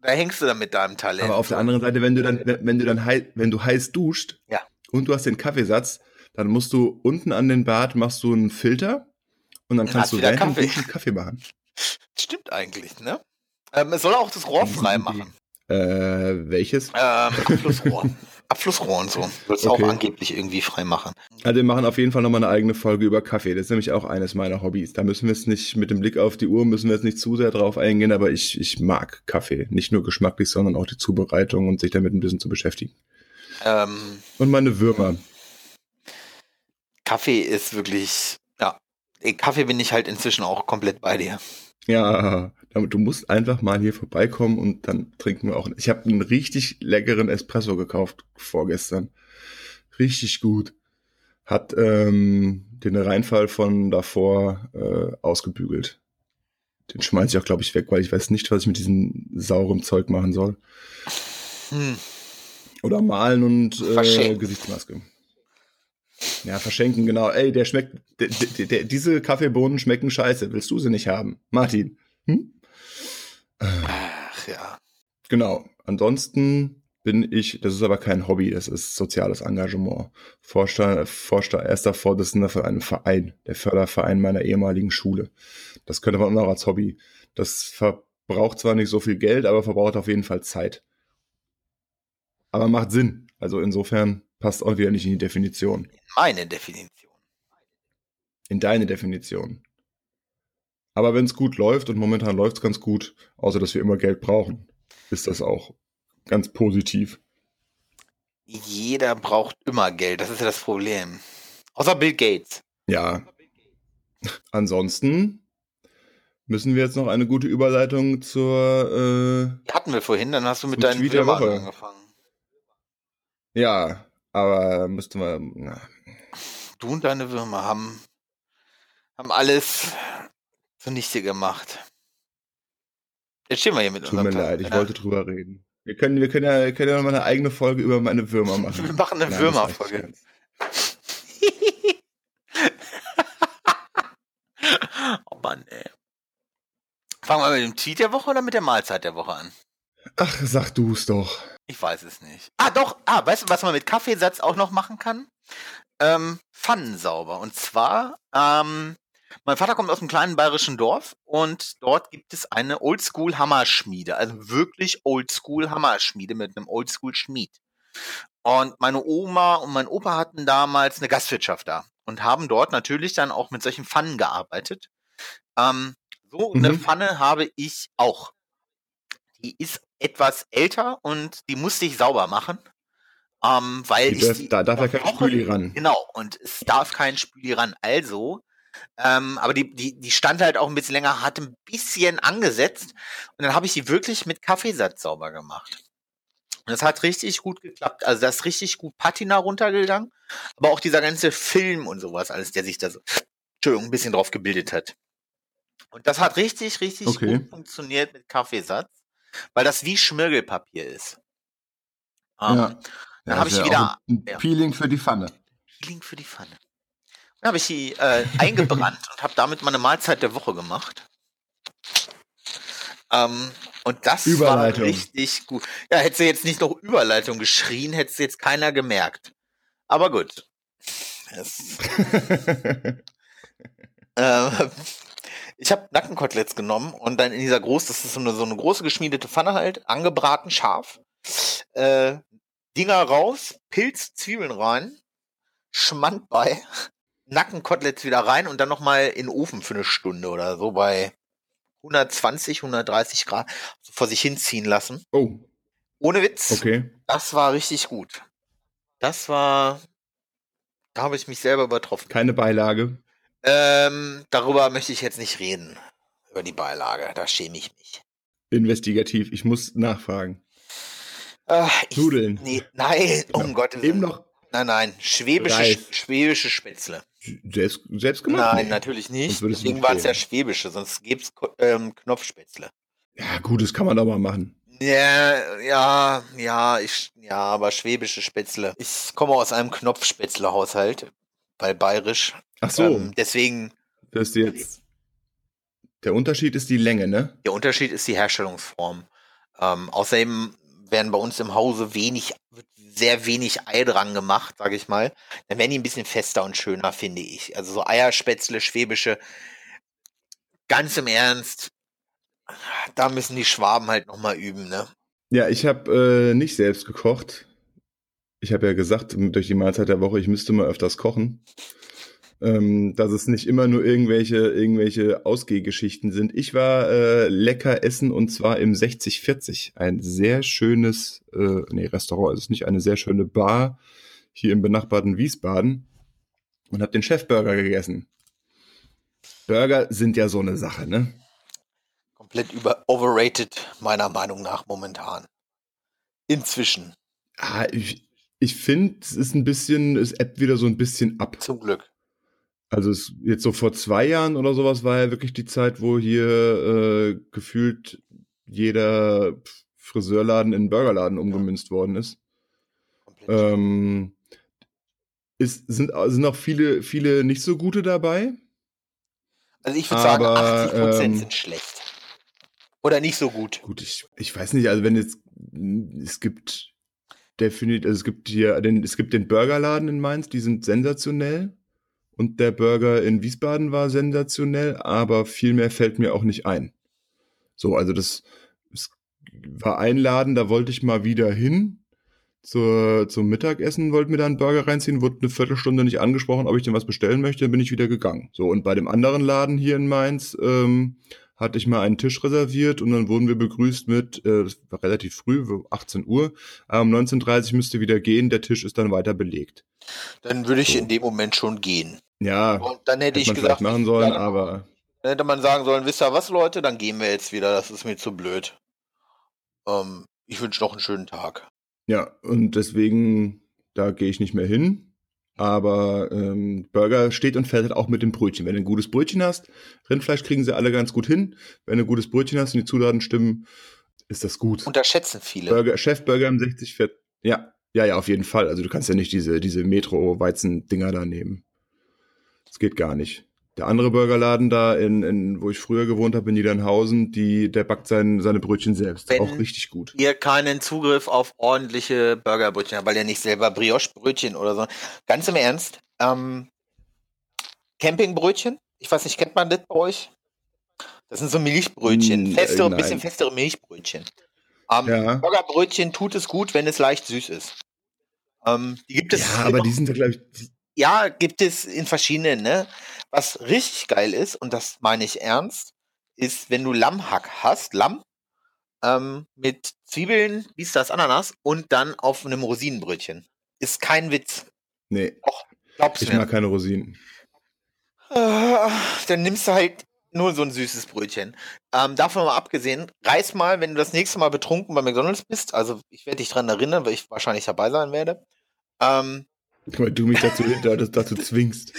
Da hängst du dann mit deinem Talent. Aber auf der anderen Seite, wenn du dann, wenn du dann heiß, wenn du heiß duscht ja. und du hast den Kaffeesatz, dann musst du unten an den Bart machst du einen Filter und dann kannst du während Kaffee. Duschen Kaffee machen. [LAUGHS] Stimmt eigentlich, ne? Ähm, es soll auch das Rohr frei machen. Äh, welches? Ähm, Abflussrohr. [LAUGHS] Abflussrohr und so. Wird es okay. auch angeblich irgendwie frei machen. Also wir machen auf jeden Fall nochmal eine eigene Folge über Kaffee. Das ist nämlich auch eines meiner Hobbys. Da müssen wir jetzt nicht, mit dem Blick auf die Uhr müssen wir jetzt nicht zu sehr drauf eingehen, aber ich, ich mag Kaffee. Nicht nur geschmacklich, sondern auch die Zubereitung und sich damit ein bisschen zu beschäftigen. Ähm, und meine Würmer. Kaffee ist wirklich, ja, Kaffee bin ich halt inzwischen auch komplett bei dir. Ja, du musst einfach mal hier vorbeikommen und dann trinken wir auch. Ich habe einen richtig leckeren Espresso gekauft vorgestern. Richtig gut. Hat ähm, den Reinfall von davor äh, ausgebügelt. Den schmeiße ich auch, glaube ich, weg, weil ich weiß nicht, was ich mit diesem sauren Zeug machen soll. Hm. Oder malen und äh, Gesichtsmaske. Ja, verschenken, genau. Ey, der schmeckt, der, der, der, diese Kaffeebohnen schmecken scheiße. Willst du sie nicht haben? Martin. Hm? Ach ja. Genau. Ansonsten bin ich, das ist aber kein Hobby, das ist soziales Engagement. Vorstand, Vorstand, erster Vorsitzender von einem Verein, der Förderverein meiner ehemaligen Schule. Das könnte man auch noch als Hobby. Das verbraucht zwar nicht so viel Geld, aber verbraucht auf jeden Fall Zeit. Aber macht Sinn. Also insofern passt auch wieder nicht in die Definition. In meine Definition. In deine Definition. Aber wenn es gut läuft, und momentan läuft es ganz gut, außer dass wir immer Geld brauchen, ist das auch ganz positiv. Jeder braucht immer Geld, das ist ja das Problem. Außer Bill Gates. Ja. Ansonsten müssen wir jetzt noch eine gute Überleitung zur. Äh, hatten wir vorhin, dann hast du mit deinen Würmern angefangen. Ja, aber müsste man. Na. Du und deine Würmer haben, haben alles zunichte gemacht. Jetzt stehen wir hier mit Tut mir leid, ich ja. wollte drüber reden. Wir können, wir können ja, wir können ja mal eine eigene Folge über meine Würmer machen. [LAUGHS] Wir machen eine Würmerfolge. [LAUGHS] oh Mann, ey. Fangen wir mit dem Tweet der Woche oder mit der Mahlzeit der Woche an? Ach, sag du es doch. Ich weiß es nicht. Ah, doch. Ah, weißt du, was man mit Kaffeesatz auch noch machen kann? Ähm, Pfannen sauber. Und zwar, ähm, mein Vater kommt aus einem kleinen bayerischen Dorf und dort gibt es eine Oldschool-Hammerschmiede. Also wirklich Oldschool-Hammerschmiede mit einem Oldschool-Schmied. Und meine Oma und mein Opa hatten damals eine Gastwirtschaft da und haben dort natürlich dann auch mit solchen Pfannen gearbeitet. Ähm, so mhm. eine Pfanne habe ich auch. Die ist etwas älter und die musste ich sauber machen. Ähm, weil die ich darf, da darf ja kein Spüli ran. Genau, und es darf kein Spüli ran. Also, ähm, aber die, die, die stand halt auch ein bisschen länger, hat ein bisschen angesetzt und dann habe ich die wirklich mit Kaffeesatz sauber gemacht. Und das hat richtig gut geklappt. Also da ist richtig gut Patina runtergegangen, aber auch dieser ganze Film und sowas, alles, der sich da so, Entschuldigung, ein bisschen drauf gebildet hat. Und das hat richtig, richtig okay. gut funktioniert mit Kaffeesatz weil das wie Schmirgelpapier ist. Ähm, ja. Dann ja, habe ich wieder ein Peeling für die Pfanne. Peeling für die Pfanne. Dann habe ich die äh, eingebrannt und habe damit meine Mahlzeit der Woche gemacht. Ähm, und das war richtig gut. Ja, hätte sie jetzt nicht noch Überleitung geschrien, hätte es jetzt keiner gemerkt. Aber gut. [LAUGHS] ähm, ich habe Nackenkoteletts genommen und dann in dieser groß, das ist so eine, so eine große geschmiedete Pfanne halt, angebraten, scharf. Äh, Dinger raus, Pilz, Zwiebeln rein, Schmand bei, [LAUGHS] Nackenkoteletts wieder rein und dann nochmal in den Ofen für eine Stunde oder so bei 120, 130 Grad vor sich hinziehen lassen. Oh. Ohne Witz. Okay. Das war richtig gut. Das war, da habe ich mich selber übertroffen. Keine Beilage. Ähm, darüber möchte ich jetzt nicht reden. Über die Beilage. Da schäme ich mich. Investigativ. Ich muss nachfragen. Äh, ich, Nudeln. Nee, nein, [LAUGHS] Genau. um Gottes Eben Willen. noch Nein, nein. Schwäbische, Reis. schwäbische Spätzle. selbst, selbst gemacht. Nein, Nee. natürlich nicht. Deswegen waren es ja schwäbische, sonst gäbe es ähm, Knopfspätzle. Ja, gut, das kann man doch mal machen. Ja, ja, ja, ich, ja, aber schwäbische Spätzle. Ich komme aus einem Knopfspätzle-Haushalt, weil bayerisch. Ach so, Ähm, deswegen, das ist jetzt. Der Unterschied ist die Länge, ne? der Unterschied ist die Herstellungsform. Ähm, außerdem werden bei uns im Hause wenig, sehr wenig Ei dran gemacht, sage ich mal. Dann werden die ein bisschen fester und schöner, finde ich. Also so Eierspätzle, schwäbische, ganz im Ernst, da müssen die Schwaben halt nochmal üben, ne? Ja, ich habe äh, nicht selbst gekocht. Ich habe ja gesagt, durch die Mahlzeit der Woche, ich müsste mal öfters kochen. Ähm, dass es nicht immer nur irgendwelche, irgendwelche Ausgehgeschichten sind. Ich war äh, lecker essen und zwar im 6040. Ein sehr schönes, äh, nee, Restaurant, es ist nicht eine sehr schöne Bar hier im benachbarten Wiesbaden und habe den Chefburger gegessen. Burger sind ja so eine Sache, ne? Komplett über overrated, meiner Meinung nach, momentan. Inzwischen, Ah, ich ich finde, es ist ein bisschen, es ebbt wieder so ein bisschen ab. zum Glück. Also es, jetzt so vor zwei Jahren oder sowas war ja wirklich die Zeit, wo hier äh, gefühlt jeder Friseurladen in Burgerladen umgemünzt worden ist. Ähm, ist sind, sind auch viele, viele nicht so gute dabei. also ich würde sagen, aber, 80 Prozent ähm, sind schlecht. Oder nicht so gut. Gut, ich, ich weiß nicht, also wenn jetzt, es gibt definitiv, also es gibt hier, den, es gibt den Burgerladen in Mainz, die sind sensationell. Und der Burger in Wiesbaden war sensationell, aber viel mehr fällt mir auch nicht ein. So, also das, es war ein Laden, da wollte ich mal wieder hin. Zur, zum Mittagessen wollte mir da einen Burger reinziehen, wurde eine Viertelstunde nicht angesprochen, ob ich denn was bestellen möchte, dann bin ich wieder gegangen. So, und bei dem anderen Laden hier in Mainz ähm, hatte ich mal einen Tisch reserviert und dann wurden wir begrüßt mit, äh, das war relativ früh, 18 Uhr, um 19.30 Uhr müsste wieder gehen, der Tisch ist dann weiter belegt. Dann würde ich So. in dem Moment schon gehen. Ja, Und dann hätte hätte ich man gesagt, machen sollen, ja, aber dann hätte man sagen sollen, wisst ihr was, Leute, dann gehen wir jetzt wieder, das ist mir zu blöd. Ähm, ich wünsche noch einen schönen Tag. ja, und deswegen, da gehe ich nicht mehr hin. Aber ähm, Burger steht und fällt halt auch mit dem Brötchen. Wenn du ein gutes Brötchen hast, Rindfleisch kriegen sie alle ganz gut hin. Wenn du ein gutes Brötchen hast und die Zutaten stimmen, ist das gut. Unterschätzen viele. Burger, Chefburger im 60 Fett. Ja, ja, ja, auf jeden Fall. Also du kannst ja nicht diese, diese Metro-Weizen-Dinger da nehmen. Das geht gar nicht. Der andere Burgerladen da, in, in, wo ich früher gewohnt habe, in Niedernhausen, die, der backt sein, seine Brötchen selbst. Wenn- Auch richtig gut. Ihr keinen Zugriff auf ordentliche Burgerbrötchen habt, weil ihr nicht selber Brioche-Brötchen oder so. Ganz im Ernst, ähm, Campingbrötchen, ich weiß nicht, kennt man das bei euch? Das sind so Milchbrötchen, Mm, festere, äh, bisschen festere Milchbrötchen. Ähm, Ja. Burgerbrötchen tut es gut, wenn es leicht süß ist. Ähm, die gibt es Ja, aber die sind da, glaube ich, ja, gibt es in verschiedenen, ne? Was richtig geil ist, und das meine ich ernst, ist, wenn du Lammhack hast, Lamm, ähm, mit Zwiebeln, dies, das, Ananas und dann auf einem Rosinenbrötchen. Ist kein Witz. nee, Glaub's ich mir. mag keine Rosinen. Ah, Dann nimmst du halt nur so ein süßes Brötchen. Ähm, davon mal abgesehen, reiß mal, wenn du das nächste Mal betrunken bei McDonalds bist, also ich werde dich dran erinnern, weil ich wahrscheinlich dabei sein werde. Ähm, Weil du mich dazu, dazu, dazu zwingst.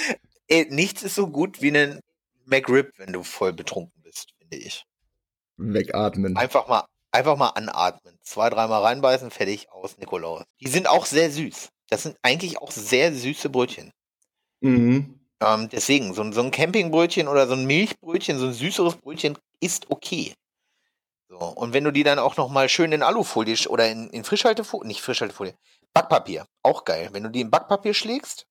Ey, [LAUGHS] nichts ist so gut wie ein McRib, wenn du voll betrunken bist, finde ich. Wegatmen. Einfach mal, einfach mal anatmen. Zwei, dreimal reinbeißen, fertig, aus, Nikolaus. Die sind auch sehr süß. Das sind eigentlich auch sehr süße Brötchen. Mhm. Ähm, deswegen, so, ein- so ein Campingbrötchen oder so ein Milchbrötchen, so ein süßeres Brötchen ist okay. So, und wenn du die dann auch noch mal schön in Alufolie oder in, in Frischhaltefolie, nicht Frischhaltefolie, Backpapier, auch geil. Wenn du die in Backpapier schlägst,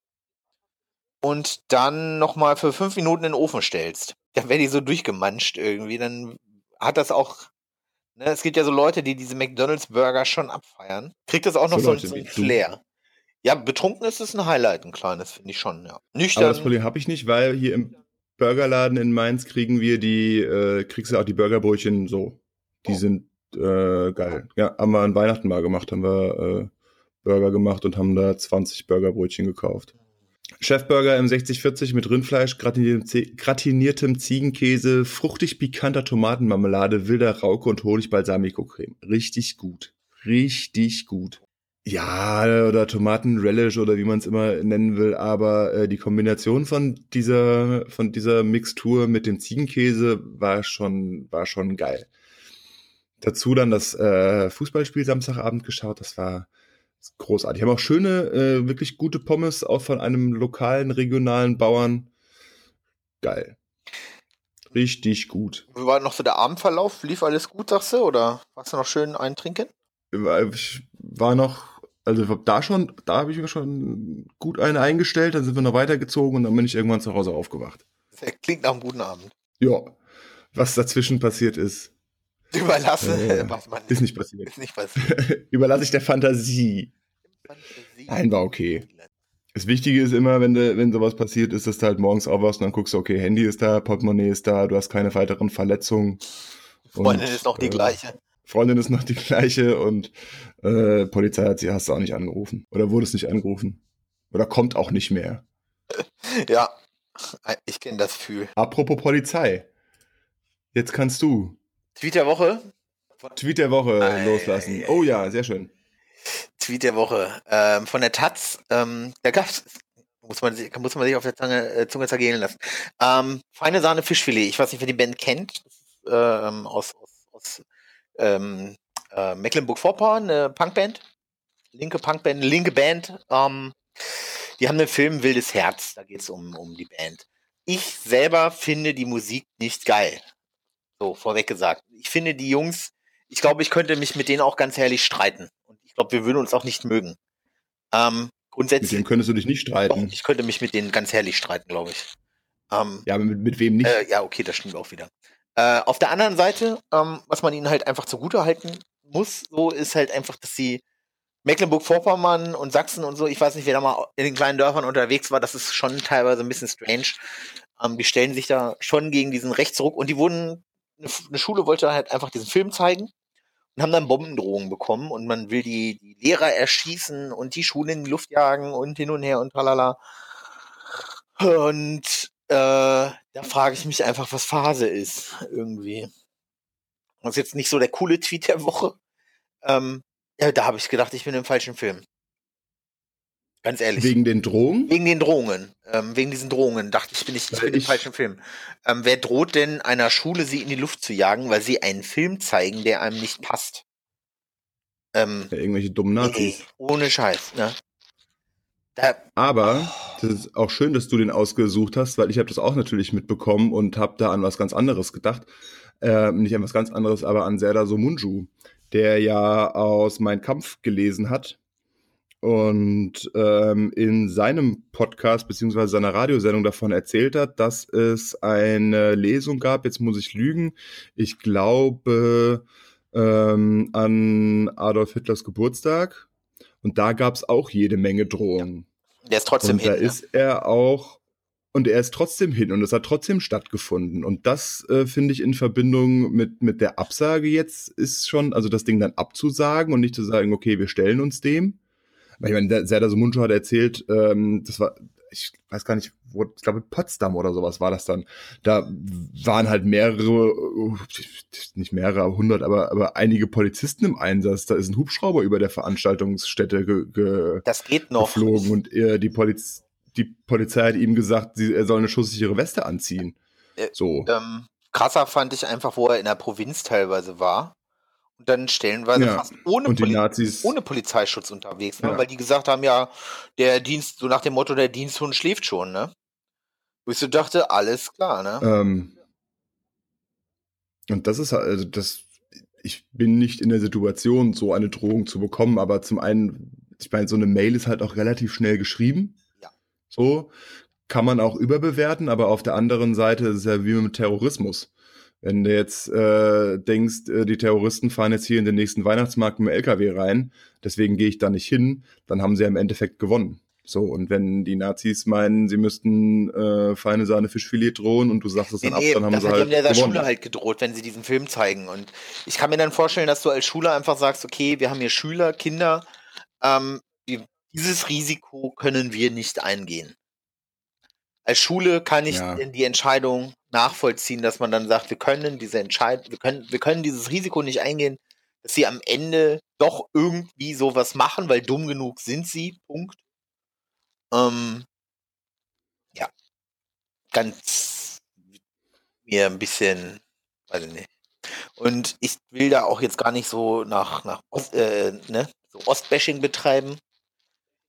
und dann nochmal für fünf Minuten in den Ofen stellst, dann wäre die so durchgemanscht irgendwie. Dann hat das auch. Ne, es gibt ja so Leute, die diese McDonalds-Burger schon abfeiern. Kriegt das auch noch so, so, so ein Flair. Ja, betrunken ist es ein Highlight, ein kleines, finde ich schon, ja. Nüchtern. Aber das Problem habe ich nicht, weil hier im Burgerladen in Mainz kriegen wir die, äh, kriegst du auch die Burgerbrötchen so. Die oh. sind äh, geil. Ja, haben wir an Weihnachten mal gemacht, haben wir äh, Burger gemacht und haben da 20 Burgerbrötchen gekauft. Chefburger im 6040 mit Rindfleisch, gratiniertem Ziegenkäse, fruchtig pikanter Tomatenmarmelade, wilder Rauke und Honig-Balsamico-Creme. Richtig gut. Richtig gut. Ja, oder Tomatenrelish oder wie man es immer nennen will, aber äh, die Kombination von dieser, von dieser Mixtur mit dem Ziegenkäse war schon, war schon geil. Dazu dann das äh, Fußballspiel Samstagabend geschaut, das war, großartig. Haben auch schöne, äh, wirklich gute Pommes, auch von einem lokalen, regionalen Bauern. Geil. Richtig gut. Wie war noch so der Abendverlauf? Lief alles gut, sagst du? Oder warst du noch schön eintrinken? Ich war noch, also da schon, da habe ich mir schon gut eine eingestellt, dann sind wir noch weitergezogen und dann bin ich irgendwann zu Hause aufgewacht. Das klingt nach einem guten Abend. Ja. Was dazwischen passiert ist, Überlasse. Äh, ist nicht passiert. Ist nicht passiert. [LAUGHS] Überlasse ich der Fantasie. Fantasie. Nein, war okay. Das Wichtige ist immer, wenn, de, wenn sowas passiert, ist, dass du halt morgens aufwachst und dann guckst du, okay, Handy ist da, Portemonnaie ist da, du hast keine weiteren Verletzungen. Freundin und, ist noch die äh, gleiche. Freundin ist noch die gleiche und äh, Polizei hat sie hast du auch nicht angerufen. Oder wurde es nicht angerufen. Oder kommt auch nicht mehr. [LAUGHS] Ja, ich kenne das Gefühl. Apropos Polizei. Jetzt kannst du. Tweet der Woche? Tweet der Woche äh, loslassen. Oh ja, sehr schön. Tweet der Woche. Ähm, von der Taz. Ähm, da gab's, muss man, muss man sich auf der Zunge, äh, Zunge zergehen lassen. Ähm, feine Sahne Fischfilet. Ich weiß nicht, wer die Band kennt. ähm, aus, aus, aus ähm, äh, Mecklenburg-Vorpommern, eine Punkband. Linke Punkband, linke Band. Ähm, die haben einen Film Wildes Herz. Da geht es um, um die Band. Ich selber finde die Musik nicht geil. So, vorweg gesagt. Ich finde die Jungs, ich glaube, ich könnte mich mit denen auch ganz herrlich streiten. Und ich glaube, wir würden uns auch nicht mögen. Ähm, grundsätzlich. Mit denen könntest du dich nicht streiten. Doch, ich könnte mich mit denen ganz herrlich streiten, glaube ich. Ähm, ja, aber mit, mit wem nicht? Äh, ja, okay, das stimmt auch wieder. Äh, auf der anderen Seite, ähm, was man ihnen halt einfach zugute halten muss, so ist halt einfach, dass sie Mecklenburg-Vorpommern und Sachsen und so, ich weiß nicht, wer da mal in den kleinen Dörfern unterwegs war, das ist schon teilweise ein bisschen strange. Ähm, die stellen sich da schon gegen diesen Rechtsruck und die wurden eine Schule wollte halt einfach diesen Film zeigen und haben dann Bombendrohungen bekommen und man will die, die Lehrer erschießen und die Schule in die Luft jagen und hin und her und tralala. Und äh, da frage ich mich einfach, was Phase ist irgendwie. Das ist jetzt nicht so der coole Tweet der Woche. Ähm, ja, da habe ich gedacht, ich bin im falschen Film. Ganz ehrlich. Wegen den Drohungen? Wegen den Drohungen. Ähm, wegen diesen Drohungen dachte ich, bin ich, ich bin im falschen Film. Ähm, wer droht denn einer Schule, sie in die Luft zu jagen, weil sie einen Film zeigen, der einem nicht passt? Ähm, ja, irgendwelche dummen Nazis. Ohne Scheiß, ne? Da, Aber das ist auch schön, dass du den ausgesucht hast, weil ich habe das auch natürlich mitbekommen und habe da an was ganz anderes gedacht. Äh, nicht an was ganz anderes, aber an Serdar Somunju, der ja aus Mein Kampf gelesen hat und ähm, in seinem Podcast beziehungsweise seiner Radiosendung davon erzählt hat, dass es eine Lesung gab, jetzt muss ich lügen, ich glaube ähm, an Adolf Hitlers Geburtstag und da gab es auch jede Menge Drohungen. Ja. Der ist trotzdem und hin. Da ja. ist er auch und er ist trotzdem hin und es hat trotzdem stattgefunden. Und das äh, finde ich in Verbindung mit, mit der Absage jetzt ist schon, also das Ding dann abzusagen und nicht zu sagen, okay, wir stellen uns dem, ich meine, der Serdar Sumuncu hat erzählt, ähm, das war, ich weiß gar nicht, wo, ich glaube Potsdam oder sowas war das dann. Da waren halt mehrere, nicht mehrere, hundert, aber, aber einige Polizisten im Einsatz. Da ist ein Hubschrauber über der Veranstaltungsstätte ge, ge das geht noch. geflogen und er, die, Poliz die Polizei hat ihm gesagt, sie, er soll eine schusssichere Weste anziehen. Äh, so. Ähm, krasser fand ich einfach, wo er in der Provinz teilweise war und dann stellenweise ja. fast ohne, Poli ohne Polizeischutz unterwegs, ne? Ja. weil die gesagt haben, ja, der Dienst, so nach dem Motto, der Diensthund schläft schon, ne? Wo ich so dachte, alles klar, ne? Ähm, und das ist halt, also das, ich bin nicht in der Situation, so eine Drohung zu bekommen, aber zum einen, ich meine, so eine Mail ist halt auch relativ schnell geschrieben. Ja. So. kann man auch überbewerten, aber auf der anderen Seite ist es ja wie mit Terrorismus. Wenn du jetzt äh, denkst, äh, die Terroristen fahren jetzt hier in den nächsten Weihnachtsmarkt mit dem LKW rein, deswegen gehe ich da nicht hin, dann haben sie ja im Endeffekt gewonnen. So, und wenn die Nazis meinen, sie müssten äh, feine Sahne Fischfilet drohen und du sagst es dann nee, ab, dann haben sie halt. Die haben der Schule halt gedroht, wenn sie diesen Film zeigen. Und ich kann mir dann vorstellen, dass du als Schüler einfach sagst, okay, wir haben hier Schüler, Kinder, ähm, dieses Risiko können wir nicht eingehen. Als Schule kann ich ja. die Entscheidung nachvollziehen, dass man dann sagt, wir können diese Entscheidung, wir können, wir können dieses Risiko nicht eingehen, dass sie am Ende doch irgendwie sowas machen, weil dumm genug sind sie. Punkt. Ähm, ja, ganz mir ein bisschen, weiß ich nicht. Und ich will da auch jetzt gar nicht so nach, nach Ost, äh, ne, so Ostbashing betreiben.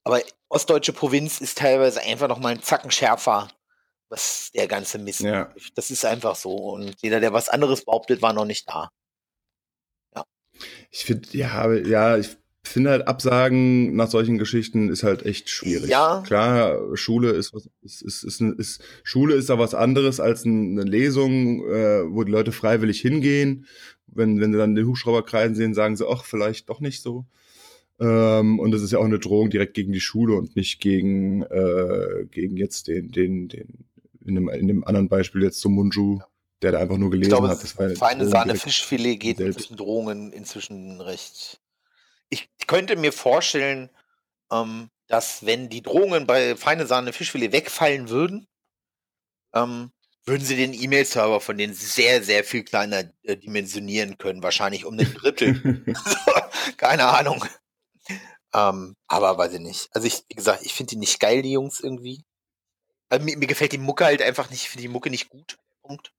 Aber ostdeutsche Provinz ist teilweise einfach noch mal ein Zacken schärfer, was der ganze Mist. Ja. Das ist einfach so. Und jeder, der was anderes behauptet, war noch nicht da. Ja. Ich finde, ja, ja, ich finde halt Absagen nach solchen Geschichten ist halt echt schwierig. Ja. Klar, Schule ist was, ist, ist, ist, ist Schule ist da was anderes als eine Lesung, äh, wo die Leute freiwillig hingehen. Wenn, wenn sie dann den Hubschrauberkreisen sehen, sagen sie, ach, vielleicht doch nicht so. Ähm, und das ist ja auch eine Drohung direkt gegen die Schule und nicht gegen, äh, gegen jetzt den, den, den, in dem, in dem anderen Beispiel jetzt zum Munju, der da einfach nur gelesen ich glaube, hat. Das war feine Sahne Fischfilet geht mit diesen Drohungen inzwischen recht ich könnte mir vorstellen, ähm, dass wenn die Drohungen bei feine Sahne Fischfilet wegfallen würden, ähm, würden sie den E-Mail-Server von denen sehr, sehr viel kleiner äh, dimensionieren können. Wahrscheinlich um ein Drittel. [LAUGHS] [LAUGHS] Keine Ahnung. Ähm, aber weiß ich nicht. Also ich, wie gesagt, ich finde die nicht geil, die Jungs irgendwie. Also mir, mir, gefällt die Mucke halt einfach nicht, ich finde die Mucke nicht gut. Punkt.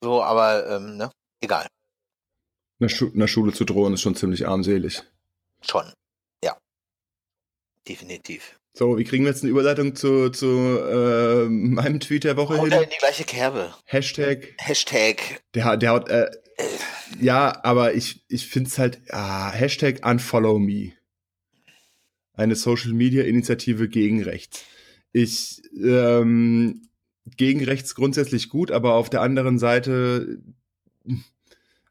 So, aber ähm, ne, egal. In der, Schu in der Schule zu drohen ist schon ziemlich armselig. Schon. Ja. Definitiv. So, wie kriegen wir jetzt eine Überleitung zu, zu äh, [LAUGHS] meinem Tweet der Woche Haut hin? in die gleiche Kerbe. Hashtag. Hashtag. Der, der hat, äh, ja, aber ich, ich finde es halt, ah, Hashtag Unfollow Me. Eine Social Media Initiative gegen rechts. Ich, ähm, gegen rechts grundsätzlich gut, aber auf der anderen Seite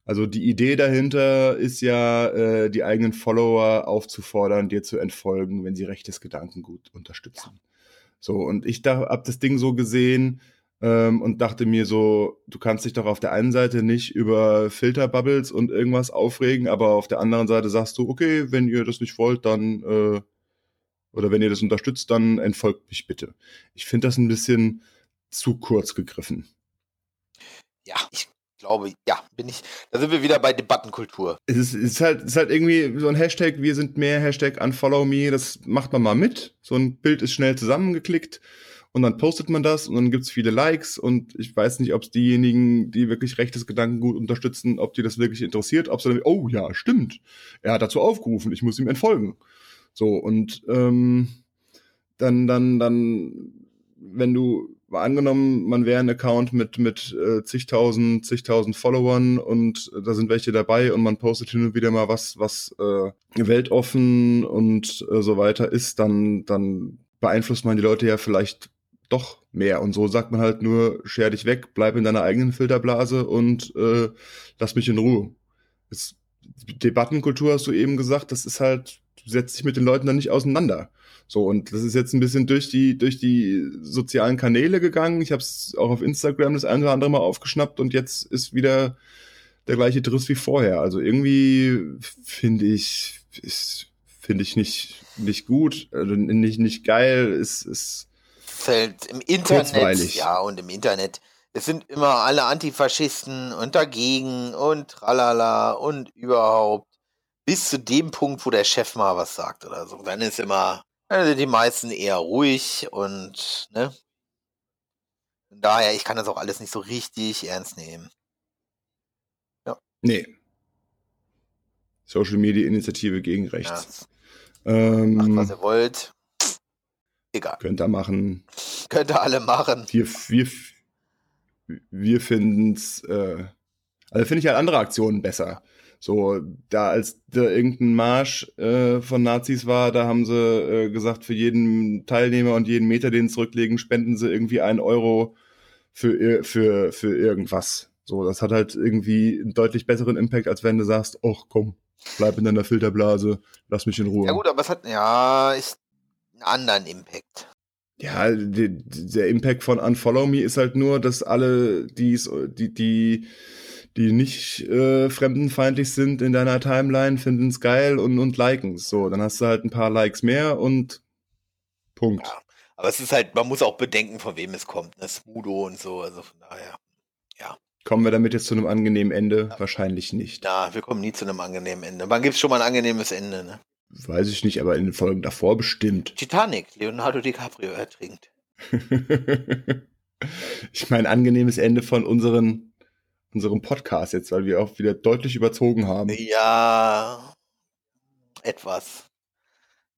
also die Idee dahinter ist ja, äh, die eigenen Follower aufzufordern, dir zu entfolgen, wenn sie rechtes Gedankengut unterstützen. So, und ich da hab das Ding so gesehen ähm, und dachte mir so, du kannst dich doch auf der einen Seite nicht über Filterbubbles und irgendwas aufregen, aber auf der anderen Seite sagst du, okay, wenn ihr das nicht wollt, dann äh, oder wenn ihr das unterstützt, dann entfolgt mich bitte. Ich finde das ein bisschen zu kurz gegriffen. Ja, ich glaube, ja, bin ich, da sind wir wieder bei Debattenkultur. Es ist, ist, halt, ist halt irgendwie so ein Hashtag, wir sind mehr, Hashtag unfollow me, das macht man mal mit. So ein Bild ist schnell zusammengeklickt und dann postet man das und dann gibt's viele Likes und ich weiß nicht, ob es diejenigen, die wirklich rechtes Gedankengut unterstützen, ob die das wirklich interessiert, ob sie dann, oh ja, stimmt, er hat dazu aufgerufen, ich muss ihm entfolgen. So, und ähm, dann, dann, dann, wenn du angenommen, man wäre ein Account mit, mit äh, zigtausend, zigtausend Followern und äh, da sind welche dabei und man postet hin und wieder mal was, was äh, weltoffen und äh, so weiter ist, dann, dann beeinflusst man die Leute ja vielleicht doch mehr. Und so sagt man halt nur, scher dich weg, bleib in deiner eigenen Filterblase und äh, lass mich in Ruhe. Das, Debattenkultur hast du eben gesagt, das ist halt, du setzt dich mit den Leuten dann nicht auseinander. So, und das ist jetzt ein bisschen durch die, durch die sozialen Kanäle gegangen. Ich habe es auch auf Instagram das ein oder andere Mal aufgeschnappt und jetzt ist wieder der gleiche Driss wie vorher. Also irgendwie finde ich, finde ich nicht, nicht gut, also nicht, nicht geil, ist, ist fällt im Internet, ja, und im Internet, es sind immer alle Antifaschisten und dagegen und tralala und überhaupt bis zu dem Punkt, wo der Chef mal was sagt oder so. Dann ist immer dann sind die meisten eher ruhig und, ne? Von daher, ich kann das auch alles nicht so richtig ernst nehmen. Ja. Nee. Social Media Initiative gegen rechts. Ja. Ähm, Macht, was ihr wollt. Egal. Könnt ihr machen. Könnt ihr alle machen. Wir, wir, wir finden es, äh, also finde ich halt andere Aktionen besser. So, da als da irgendein Marsch äh, von Nazis war, da haben sie äh, gesagt, für jeden Teilnehmer und jeden Meter, den sie zurücklegen, spenden sie irgendwie einen Euro für, für, für irgendwas. So, das hat halt irgendwie einen deutlich besseren Impact, als wenn du sagst, ach komm, bleib in deiner Filterblase, lass mich in Ruhe. Ja gut, aber es hat ja ist einen anderen Impact. Ja, die, der Impact von Unfollow Me ist halt nur, dass alle, die's, die, die, die nicht äh, fremdenfeindlich sind in deiner Timeline, finden es geil und, und liken es. So, dann hast du halt ein paar Likes mehr und Punkt. Ja, aber es ist halt, man muss auch bedenken, von wem es kommt. Ne? Smudo und so, also von daher, ja. Kommen wir damit jetzt zu einem angenehmen Ende? Ja. Wahrscheinlich nicht. Ja, wir kommen nie zu einem angenehmen Ende. Wann gibt es schon mal ein angenehmes Ende, ne? Weiß ich nicht, aber in den Folgen davor bestimmt. Titanic, Leonardo DiCaprio ertrinkt. [LAUGHS] ich meine, angenehmes Ende von unseren, unserem Podcast jetzt, weil wir auch wieder deutlich überzogen haben. Ja, etwas.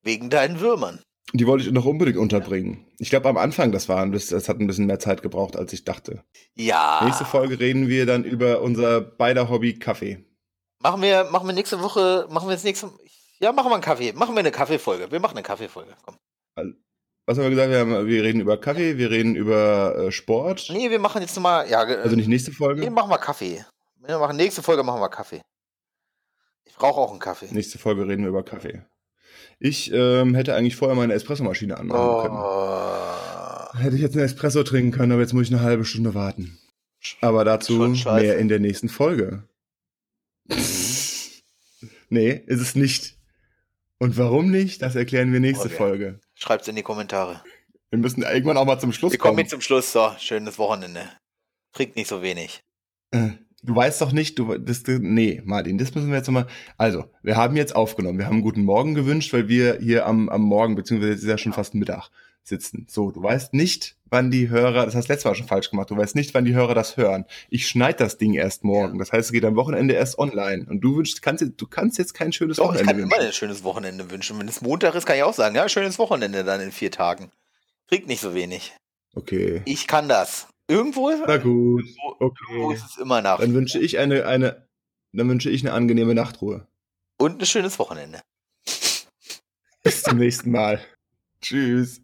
Wegen deinen Würmern. Die wollte ich noch unbedingt unterbringen. Ich glaube, am Anfang, das war, das hat ein bisschen mehr Zeit gebraucht, als ich dachte. Ja. Nächste Folge reden wir dann über unser beider Hobby Kaffee. Machen wir, machen wir nächste Woche, machen wir jetzt nächste, ja, machen wir einen Kaffee, machen wir eine Kaffeefolge. Wir machen eine Kaffeefolge, komm. Was haben wir gesagt? Wir, haben, wir reden über Kaffee, wir reden über äh, Sport. Nee, wir machen jetzt mal, ja. Also nicht nächste Folge? Nee, machen wir Kaffee. Wir machen nächste Folge machen wir Kaffee. Ich brauche auch einen Kaffee. Nächste Folge reden wir über Kaffee. Ich ähm, hätte eigentlich vorher meine Espressomaschine anmachen oh. können. Hätte ich jetzt einen Espresso trinken können, aber jetzt muss ich eine halbe Stunde warten. Aber dazu mehr in der nächsten Folge. [LAUGHS] nee, ist es nicht. Und warum nicht, das erklären wir nächste okay. Folge. Schreibt's in die Kommentare. Wir müssen irgendwann auch mal zum Schluss wir kommen. Wir kommen zum Schluss. So, schönes Wochenende. Trinkt nicht so wenig. Äh, du weißt doch nicht, du, das, nee, Martin, das müssen wir jetzt nochmal, also, wir haben jetzt aufgenommen, wir haben einen guten Morgen gewünscht, weil wir hier am, am Morgen, beziehungsweise jetzt ist ja schon fast Mittag, sitzen. So, du weißt nicht, wann die Hörer, das hast du letztes Mal schon falsch gemacht, du weißt nicht, wann die Hörer das hören. Ich schneide das Ding erst morgen, das heißt, es geht am Wochenende erst online und du wünschst, kannst, du kannst jetzt kein schönes Doch, Wochenende ich kann immer ein schönes Wochenende wünschen. Wenn es Montag ist, kann ich auch sagen, ja, schönes Wochenende dann in vier Tagen. Kriegt nicht so wenig. Okay. Ich kann das. Irgendwo ist Na gut. Okay. Irgendwo ist es immer Nacht. Dann wünsche ich eine, eine, dann wünsche ich eine angenehme Nachtruhe. Und ein schönes Wochenende. Bis zum nächsten Mal. [LAUGHS] Tschüss.